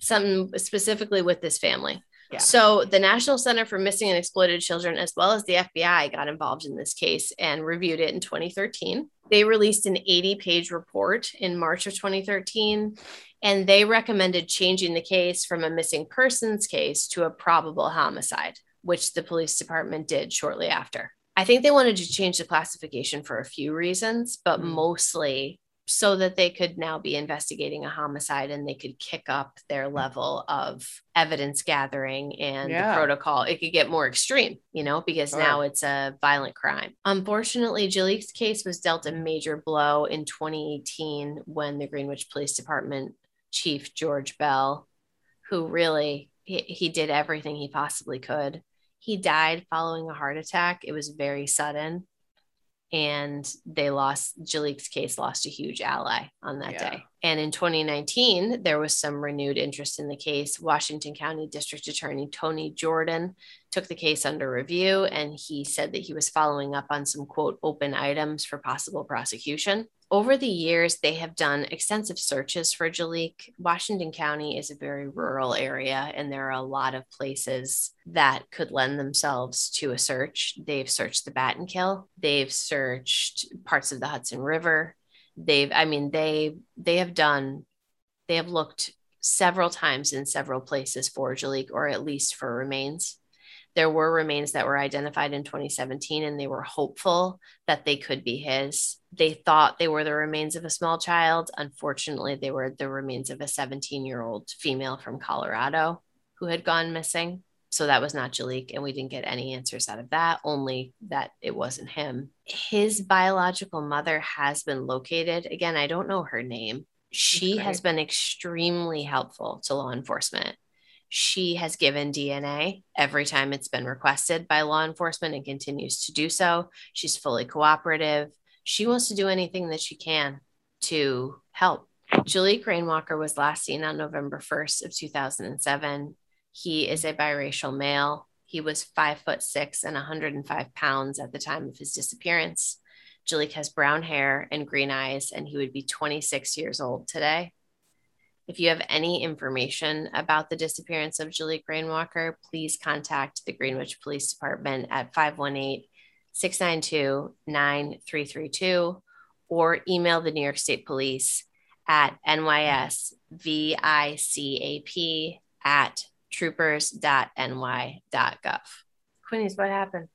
something specifically with this family. Yeah. So the National Center for Missing and Exploited Children, as well as the FBI, got involved in this case and reviewed it in 2013. They released an 80-page report in March of 2013, and they recommended changing the case from a missing persons case to a probable homicide, which the police department did shortly after. I think they wanted to change the classification for a few reasons, but Mm. mostly so that they could now be investigating a homicide and they could kick up their level of evidence gathering and Yeah. the protocol. It could get more extreme, you know, because Sure. now it's a violent crime. Unfortunately, Jaliek's case was dealt a major blow in 2018 when the Greenwich Police Department chief George Bell, who really he, he did everything he possibly could. He died following a heart attack. It was very sudden and they lost Jaliek's case lost a huge ally on that Yeah. day. And in 2019, there was some renewed interest in the case. Washington County District Attorney Tony Jordan took the case under review and he said that he was following up on some quote open items for possible prosecution. Over the years, they have done extensive searches for Jaliek. Washington County is a very rural area, and there are a lot of places that could lend themselves to a search. They've searched the Battenkill, they've searched parts of the Hudson River. They've, I mean, they they have done, they have looked several times in several places for Jaliek, or at least for remains. There were remains that were identified in 2017, and they were hopeful that they could be his. They thought they were the remains of a small child. Unfortunately, they were the remains of a 17 year old female from Colorado who had gone missing. So that was not Jaliek, and we didn't get any answers out of that, only that it wasn't him. His biological mother has been located. Again, I don't know her name. She great. has been extremely helpful to law enforcement. She has given DNA every time it's been requested by law enforcement and continues to do so. She's fully cooperative. She wants to do anything that she can to help. Jaliek Rainwalker was last seen on November 1st of 2007. He is a biracial male. He was five foot six and 105 pounds at the time of his disappearance. Jaliek has brown hair and green eyes, and he would be 26 years old today. If you have any information about the disappearance of Jaliek Rainwalker, please contact the Greenwich Police Department at 518 692 9332 or email the New York State Police at nysvicap at troopers.ny.gov. Quinnies, what happened?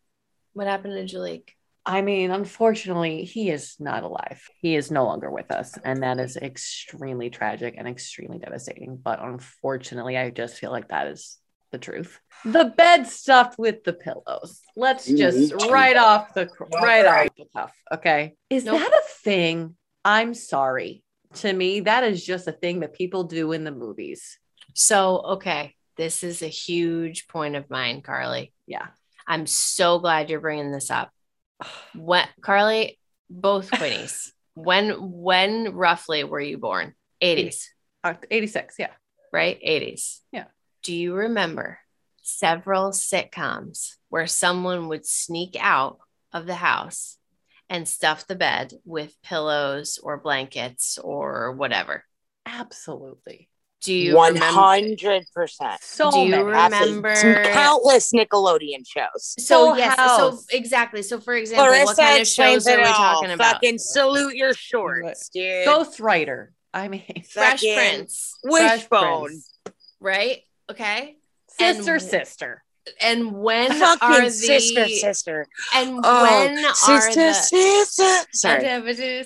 What happened to Jaliek? I mean, unfortunately, he is not alive. He is no longer with us. And that is extremely tragic and extremely devastating. But unfortunately, I just feel like that is the truth. The bed stuffed with the pillows. Let's just Mhm. right off the right off the cuff. Okay. Is Nope. that a thing? I'm sorry. To me, that is just a thing that people do in the movies. So, okay, this is a huge point of mine, Carly. Yeah. I'm so glad you're bringing this up. When Carly, both Quinnies, when when roughly were you born? 80s, Uh, 86. Yeah. right? 80s. Yeah. Do you remember several sitcoms where someone would sneak out of the house and stuff the bed with pillows or blankets or whatever? Absolutely. Do you hundred percent. So Do you many. remember- countless Nickelodeon shows? So Full yes, House. so exactly. So for example, what kind of shows are we talking about? Fucking salute your shorts, dude. Ghostwriter. I mean, Fresh fucking Prince, Fresh Wishbone. Prince. right? Okay. Sister, And- sister. And when are the sister, sister. and Oh, when are the sister. Sorry. Sister,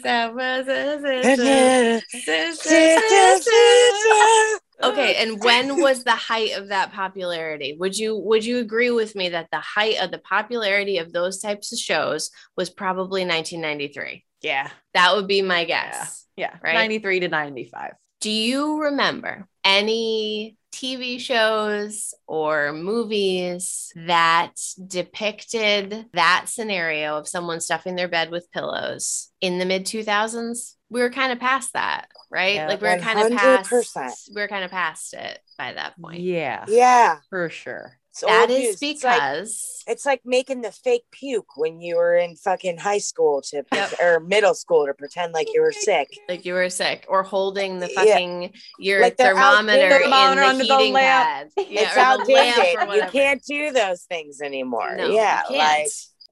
Sister, sister. sister. Okay, and when was the height of that popularity? Would you would you agree with me that the height of the popularity of those types of shows was probably 1993? Yeah. That would be my guess. Yeah. Right? 93 to 95. Do you remember any TV shows or movies that depicted that scenario of someone stuffing their bed with pillows in the mid 2000s? We were kind of past that, right? Yeah, like we were kind of past 100%. we were kind of past it. by that point. Yeah, Yeah. for sure. It's That is It's like- because It's like making the fake puke when you were in fucking high school to Yep. or middle school to pretend like you were sick. like you were sick or holding the Yeah. fucking your Like thermometer outdated. in the the heating lamp. pad. Yeah, it's or the lamp outdated. You can't do those things anymore. No, yeah, like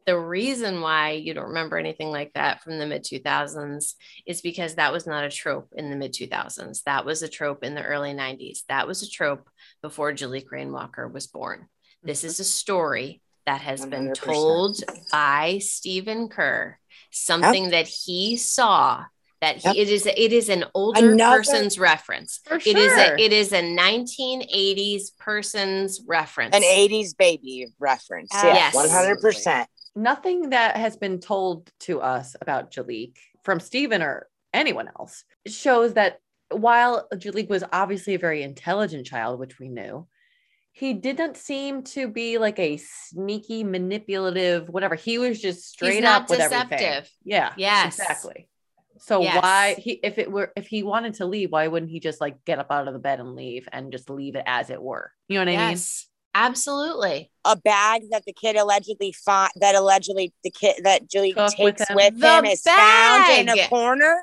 the reason why you don't remember anything like that from the mid 2000s is because that was not a trope in the mid 2000s. That was a trope in the early 90s. That was a trope before Jaliek Rainwalker was born. This mm-hmm. is a story that has been 100%. told by Stephen Kerr, something that he saw. That he, Yep. it is it is an older Another- person's reference. For It is sure. a it is a 1980s person's reference. an 80s baby reference. Yes. Yeah, 100%. Nothing that has been told to us about Jaliek from Stephen or anyone else shows that while Jaliek was obviously a very intelligent child, which we knew, he didn't seem to be like a sneaky, manipulative, whatever. He was just straight not up with everything. deceptive. Yeah. Yes. Exactly. So Yes. why he if it were if he wanted to leave, why wouldn't he just like get up out of the bed and leave and just leave it as it were? You know what I mean? Yes, absolutely. A bag that the kid allegedly fought, that allegedly the kid that Jaliek Took takes with with him. him, The is found in a corner.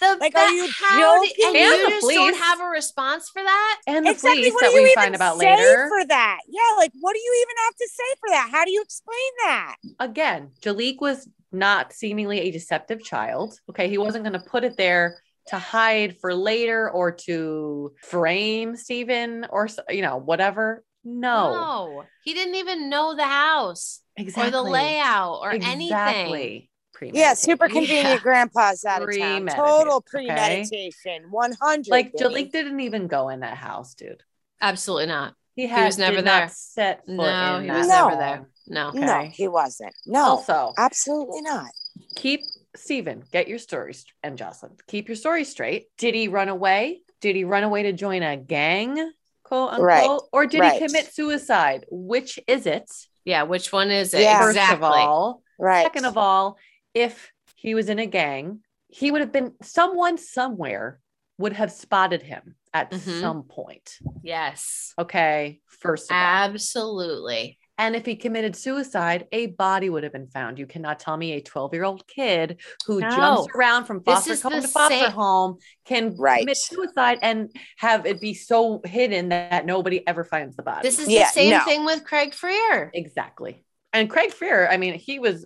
The Like, are you how did- and And you the just don't have a response for that? And the exactly. police What that do you we even find about say later. for that? Yeah, like what do you even have to say for that? How do you explain that? again, Jaliek was not seemingly a deceptive child. Okay. He wasn't going to put it there to hide for later or to frame Stephen or, you know, whatever. No. No, he didn't even know the house Exactly. or the layout or anything. Exactly. Yeah, super Yeah. convenient. Grandpa's out of town. Premeditated, Total okay? premeditation. One hundred. Like Jaliek didn't even go in that house, dude. Absolutely not. He, had, was never did there. Not set foot No, in he was No. never there. No. Okay. No, he wasn't. No, Also, absolutely not. keep Stephen, get your stories and Jocelyn, keep your story straight. Did he run away? Did he run away to join a gang, quote unquote? Right, Or did right. he commit suicide? Which is it? Yeah, which one is it? Yeah. First Exactly. of all, Right. second of all, if he was in a gang, he would have been someone somewhere would have spotted him at Mhm. some point. yes. Okay. First of all. Absolutely. And if he committed suicide, a body would have been found. You cannot tell me a 12 year old kid who No. jumps around from foster home to foster same- home can Right. commit suicide and have it be so hidden that nobody ever finds the body. This is Yeah, the same no. thing with Craig Freer. exactly. And Craig Freer, I mean, he was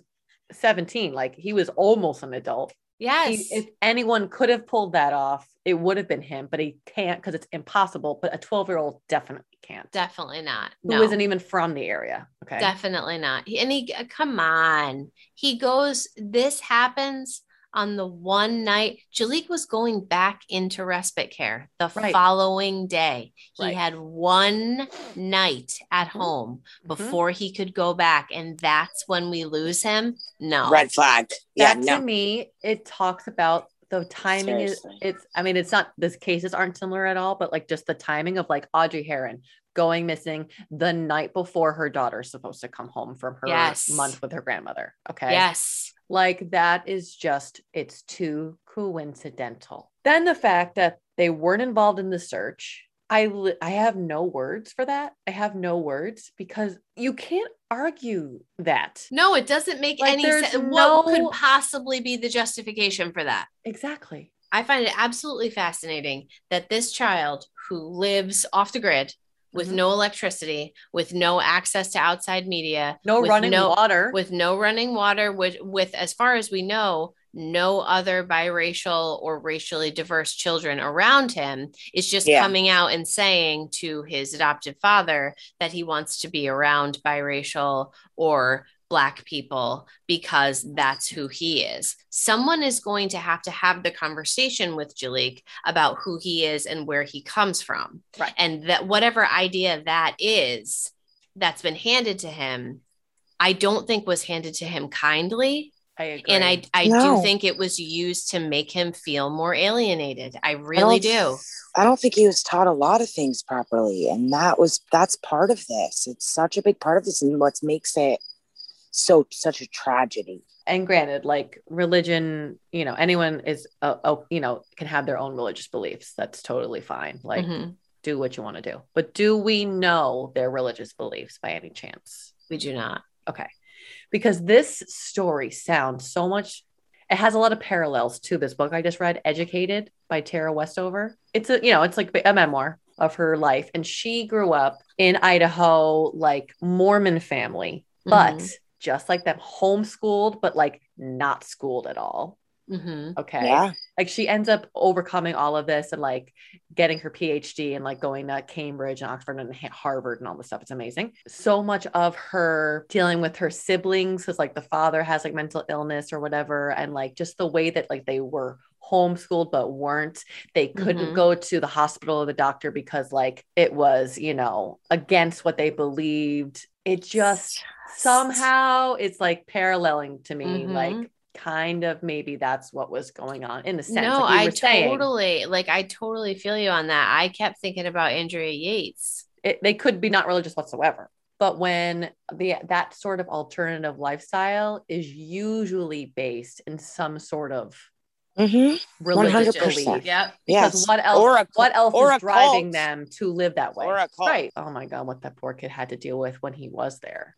17, like he was almost an adult. He- Yes. if anyone could have pulled that off, it would have been him, but he can't because it's impossible. But a 12 year old definitely can't. Definitely not. Who No. not even from the area. Okay. Definitely not. And he, uh, come on. He goes, this happens on the one night. Jaliek was going back into respite care the Right. following day. He Right. had one night at Mhm. home Mhm. before he could go back. And that's when we lose him. No. Red flag. Yeah, that no. to me it talks about the timing is it's i mean it's not these cases aren't similar at all but like just the timing of like audrey Herron going missing the night before her daughter's supposed to come home from her Yes. month with her grandmother okay Yes. Like that is just it's too coincidental then the fact that they weren't involved in the search I li- I have no words for that. I have no words because you can't argue that. No, it doesn't make Like, any sense. no- What could possibly be the justification for that? Exactly. I find it absolutely fascinating that this child who lives off the grid with Mhm. no electricity, with no access to outside media, No running no, water. with no running water, with, with as far as we know, no other biracial or racially diverse children around him is just Yeah. coming out and saying to his adoptive father that he wants to be around biracial or black people because that's who he is. Someone is going to have to have the conversation with Jaliek about who he is and where he comes from. Right. And that whatever idea that is that's been handed to him, I don't think was handed to him kindly. I agree. And I I No. do think it was used to make him feel more alienated. I I really don't- do. I don't think he was taught a lot of things properly, and that was that's part of this. It's such a big part of this, and what makes it so such a tragedy. and granted, like religion, you know, anyone is, uh, oh, you know, can have their own religious beliefs. That's totally fine. Like, Mhm. do what you want to do. But do we know their religious beliefs by any chance? We do not. Okay. Because this story sounds so much, it has a lot of parallels to this book I just read, Educated by Tara Westover. It's a, you know, it's like a memoir of her life. And she grew up in Idaho, like Mormon family, but Mhm. Just like them, homeschooled, but like not schooled at all. Mhm. Okay. Yeah. Like she ends up overcoming all of this and like getting her PhD and like going to Cambridge and Oxford and Harvard and all this stuff. It's amazing. So much of her dealing with her siblings because like the father has like mental illness or whatever. And like just the way that like they were homeschooled but weren't. They couldn't Mhm. go to the hospital or the doctor because like it was, you know, against what they believed. It just somehow it's like paralleling to me Mhm. like kind of maybe that's what was going on in a sense No, like I saying. totally like I totally feel you on that. I kept thinking about Andrea Yates. it, they could be not religious whatsoever but when the that sort of alternative lifestyle is usually based in some sort of hmm religious 100%. belief Yep. because Yes. what else Or a what else or is a driving cult. them to live that way Or a cult. right oh my god what that poor kid had to deal with when he was there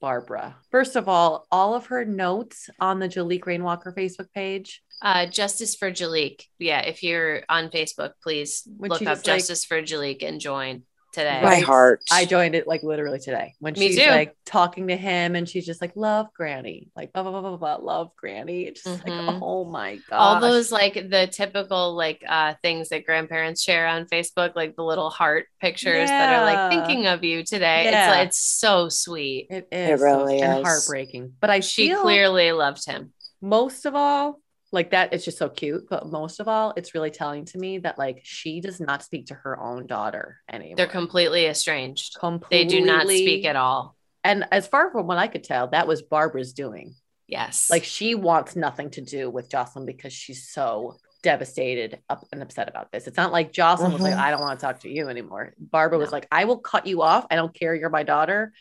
barbara first of all all of her notes on the jaliek rainwalker facebook page Uh, Justice for Jaliek. Yeah, if you're on Facebook, please When look up like- Justice for Jaliek and join today. My heart. I joined it like literally today when Me she's too. like talking to him and she's just like, love granny, like blah, blah, blah, blah, blah, love granny. It's just Mhm. like, oh my God. All those like the typical like uh things that grandparents share on Facebook, like the little heart pictures that are like thinking of you today. Yeah. It's like it's so sweet. It is so- really and is. heartbreaking. But I She feel clearly loved him. most of all, like that, it's just so cute. But most of all, it's really telling to me that like she does not speak to her own daughter anymore. They're completely estranged. completely. They do not speak at all. And as far from what I could tell, that was Barbara's doing. Yes. Like she wants nothing to do with Jocelyn because she's so devastated up and upset about this. It's not like Jocelyn was like, Mhm. I don't want to talk to you anymore. Barbara was like, I will cut you off. I don't care. You're my daughter.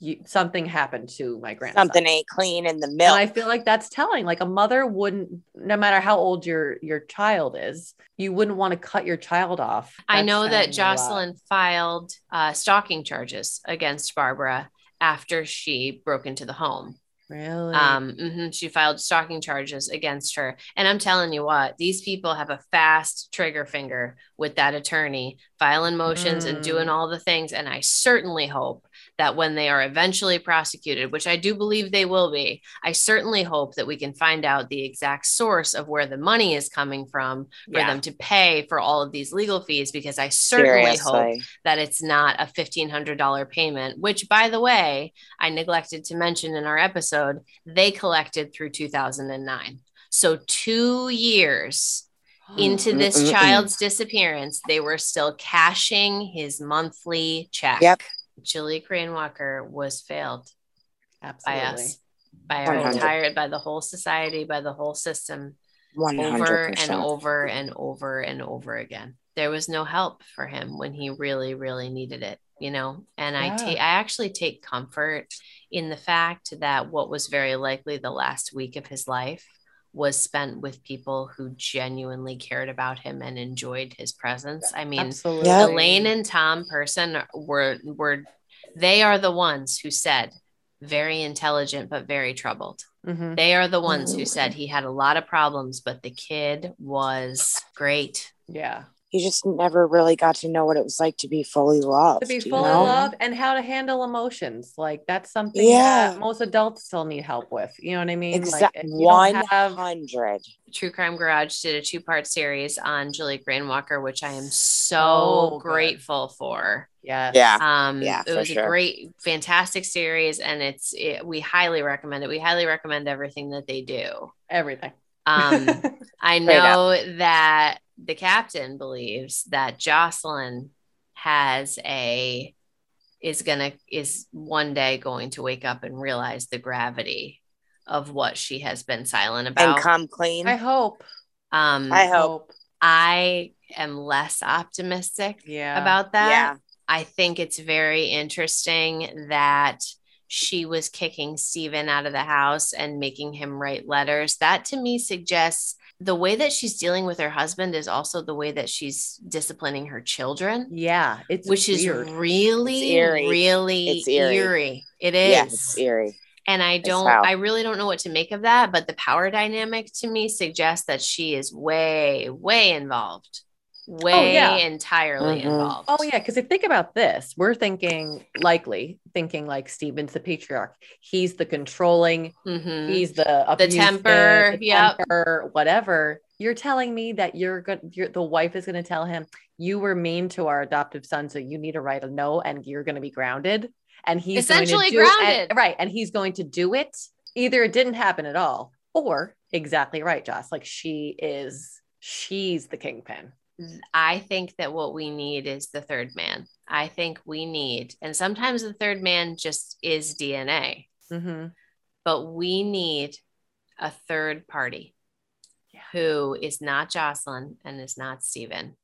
You, something happened to my grandson. Something ain't clean in the milk. And. I feel like that's telling. Like a mother wouldn't, no matter how old your your child is, you wouldn't want to cut your child off. I know that telling me a lot. Jocelyn filed uh, stalking charges against Barbara after she broke into the home. Really. Um, mhm, she filed stalking charges against her. And I'm telling you what, these people have a fast trigger finger with that attorney filing motions and Mm. doing all the things. And I certainly hope that when they are eventually prosecuted, which I do believe they will be, I certainly hope that we can find out the exact source of where the money is coming from for Yeah. them to pay for all of these legal fees, because I certainly hope that it's not a $1,500 payment, which, by the way, I neglected to mention in our episode, they collected through 2009. So, two years into this Mm-mm-mm. child's disappearance, they were still cashing his monthly check. Yep. Jaliek Rainwalker was failed by Absolutely. us, by our 100. entire, by the whole society, by the whole system One over hundred and over and over and over again. There was no help for him when he really, really needed it, you know. And I take, I actually take comfort in the fact that what was very likely the last week of his life was spent with people who genuinely cared about him and enjoyed his presence. I mean, Absolutely. Elaine and Tom Person were were they are the ones who said very intelligent but very troubled. Mhm. They are the ones who said he had a lot of problems, but the kid was great. Yeah. He just never really got to know what it was like to be fully loved. to be you fully know? loved and how to handle emotions. Like that's something Yeah. that most adults still need help with. You know what I mean? Like, Exactly. if you have- hundred. True Crime Garage did a two part series on Julie Walker, which I am so So good. grateful for. Yes. Yeah. Um, Yeah, it for was a great, fantastic series, and it's it, we highly recommend it. We highly recommend everything that they do. Everything. Um, I Straight up. know that the captain believes that Jocelyn has a is gonna is one day going to wake up and realize the gravity of what she has been silent about And come clean. I hope. um, I hope. I am less optimistic Yeah. about that. Yeah. I think it's very interesting that she was kicking Steven out of the house and making him write letters. That to me suggests the way that she's dealing with her husband is also the way that she's disciplining her children, Yeah, it's which weird. is really, It's eerie. really It's eerie. eerie. It is. Yeah, it's eerie. And I don't, I really don't know what to make of that. But the power dynamic to me suggests that she is way, way involved, way Oh, yeah. entirely Mhm. involved. Oh yeah, because if think about this, we're thinking likely thinking like Stephen's the patriarch. He's the controlling. Mhm. He's the abusive, temper, the yep. temper, whatever. You're telling me that you're good. You're, the wife is going to tell him you were mean to our adoptive son, so you need to write a no, and you're going to be grounded. And he's going to Essentially do- and- grounded. right? And he's going to do it. Either it didn't happen at all, or exactly right, Joss. Like she is, she's the kingpin. I think that what we need is the third man. I think we need, and sometimes the third man just is DNA, Mm-hmm. but we need a third party Yeah. who is not Jocelyn and is not Stephen,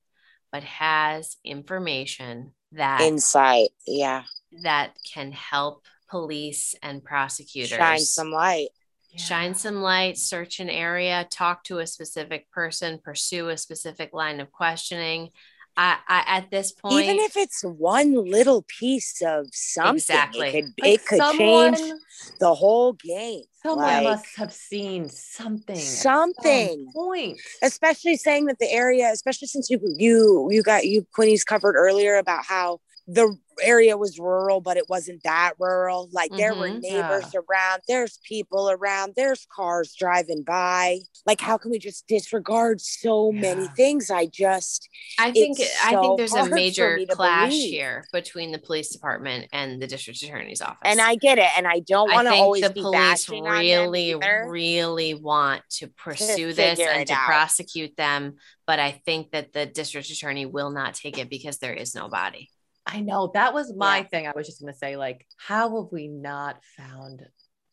but has information that Insight. Yeah. that can help police and prosecutors Shine some light. Shine some light, search an area, talk to a specific person, pursue a specific line of questioning. I, I at this point, Even if it's one little piece of something, Exactly. it could, Like it could someone- change the whole game. Someone Like, must have seen something. Something. some point. especially saying that the area, especially since you you you got you Quinny's covered earlier about how the area was rural, but it wasn't that rural. Like there were Mhm. neighbors around, there's people around, there's cars driving by. Like, how can we just disregard so many things? I just I think it's I think there's a major clash believe. here between the police department and the district attorney's office. and I get it, and I don't want to always the be police bashing on them really, really want to pursue this and to out. prosecute them. But I think that the district attorney will not take it because there is no body. I know that was my Yeah. thing. I was just gonna say, like, how have we not found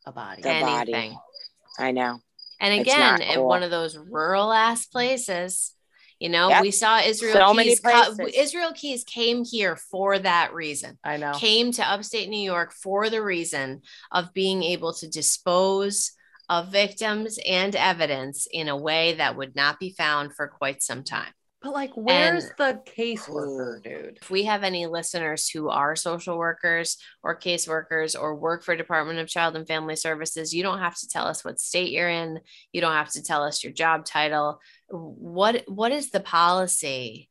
a body? The body. I know. And again, not in one of those rural ass places, you know, Yep. we saw Israel So many Keys. co- places. Israel Keys came here for that reason. I know. Came to upstate New York for the reason of being able to dispose of victims and evidence in a way that would not be found for quite some time. But like, where's And- the caseworker, dude? If we have any listeners who are social workers or caseworkers or work for Department of Child and Family Services, you don't have to tell us what state you're in. You don't have to tell us your job title. What what is the policy?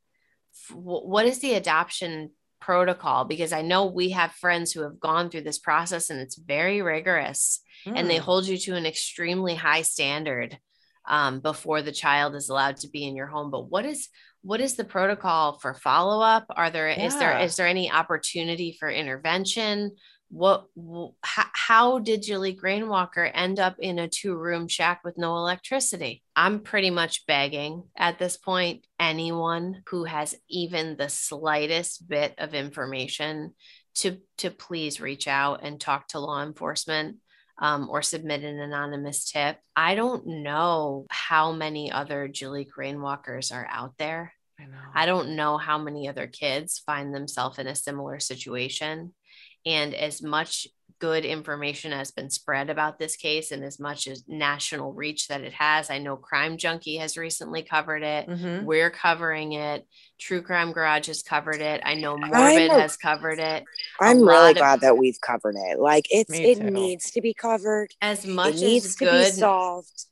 What is the adoption protocol? Because I know we have friends who have gone through this process and it's very rigorous and they Hmm. hold you to an extremely high standard um, before the child is allowed to be in your home. But what is what is the protocol for follow up? Are there is there Yeah. is there any opportunity for intervention? What wh- how, how did Jaliek Rainwalker end up in a two room shack with no electricity? I'm pretty much begging at this point anyone who has even the slightest bit of information to to please reach out and talk to law enforcement um, or submit an anonymous tip. I don't know how many other Jaliek Rainwalkers are out there. I know. I don't know how many other kids find themselves in a similar situation. And as much good information has been spread about this case and as much as national reach that it has, I know Crime Junkie has recently covered it. Mhm. We're covering it. True Crime Garage has covered it. I know I'm Morbid has covered it. I'm lot really of- glad that we've covered it. Like it's it needs to be covered. As much it needs as to good be solved.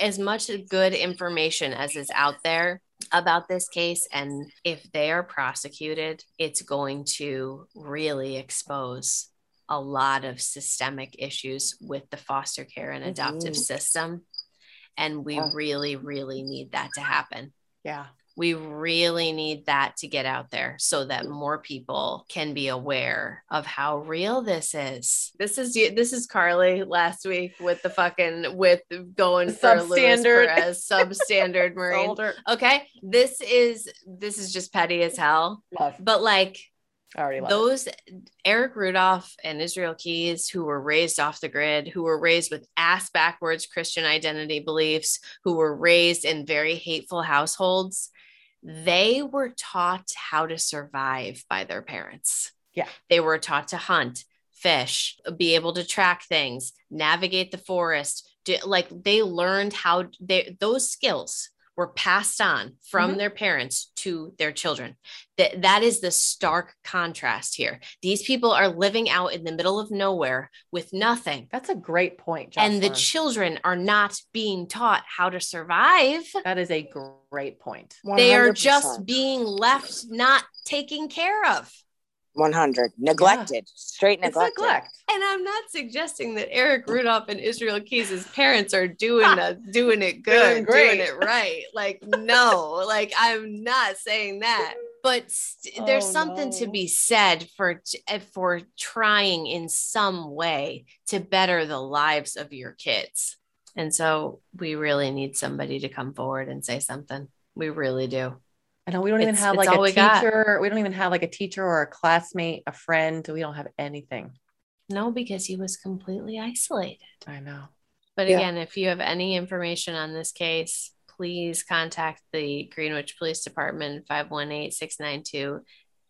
as much good information as is out there about this case and if they are prosecuted it's going to really expose a lot of systemic issues with the foster care and adoptive Mhm. system and we Yeah. really really need that to happen Yeah. we really need that to get out there so that more people can be aware of how real this is. This is this is Carly last week with the fucking with going for Substandard. Perez substandard Marine. Older. Okay, this is this is just petty as hell, Love. but like I already love it. those Eric Rudolph and Israel Keys, who were raised off the grid, who were raised with ass backwards Christian identity beliefs, who were raised in very hateful households, they were taught how to survive by their parents. Yeah. They were taught to hunt, fish, be able to track things, navigate the forest, di- like they learned how they those skills were passed on from Mhm. their parents to their children. That that is the stark contrast here. These people are living out in the middle of nowhere with nothing. That's a great point, Jocelyn. point, And the children are not being taught how to survive. that is a great point. They are just being left not taken care of. 100 neglected, straight It's neglected. neglect. And I'm not suggesting that Eric Rudolph and Israel Keys' parents are doing a, doing it good, Doing doing, it right. Like no, like I'm not saying that. But st- there's Oh, something to be said for eh, for trying in some way to better the lives of your kids. And so we really need somebody to come forward and say something. We really do. I know we don't even It's- have like a we got. teacher. We don't even have like a teacher or a classmate, a friend. We don't have anything. No, because he was completely isolated. I know. But Yeah. again, if you have any information on this case, please contact the Greenwich Police Department 518 692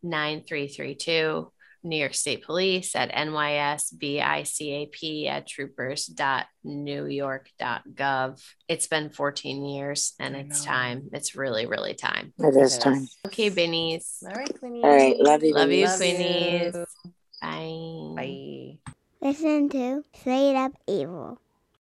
9332, New York State Police at NYSBICAP at troopers.newyork.gov. It's been 14 years and it's time. It's really, really time. It is Yes. time. Okay, Bennies. All right, Queenie. All right, love you, Love you, Love Queenies. you. Bye. Bye. Listen to Straight Up Evil.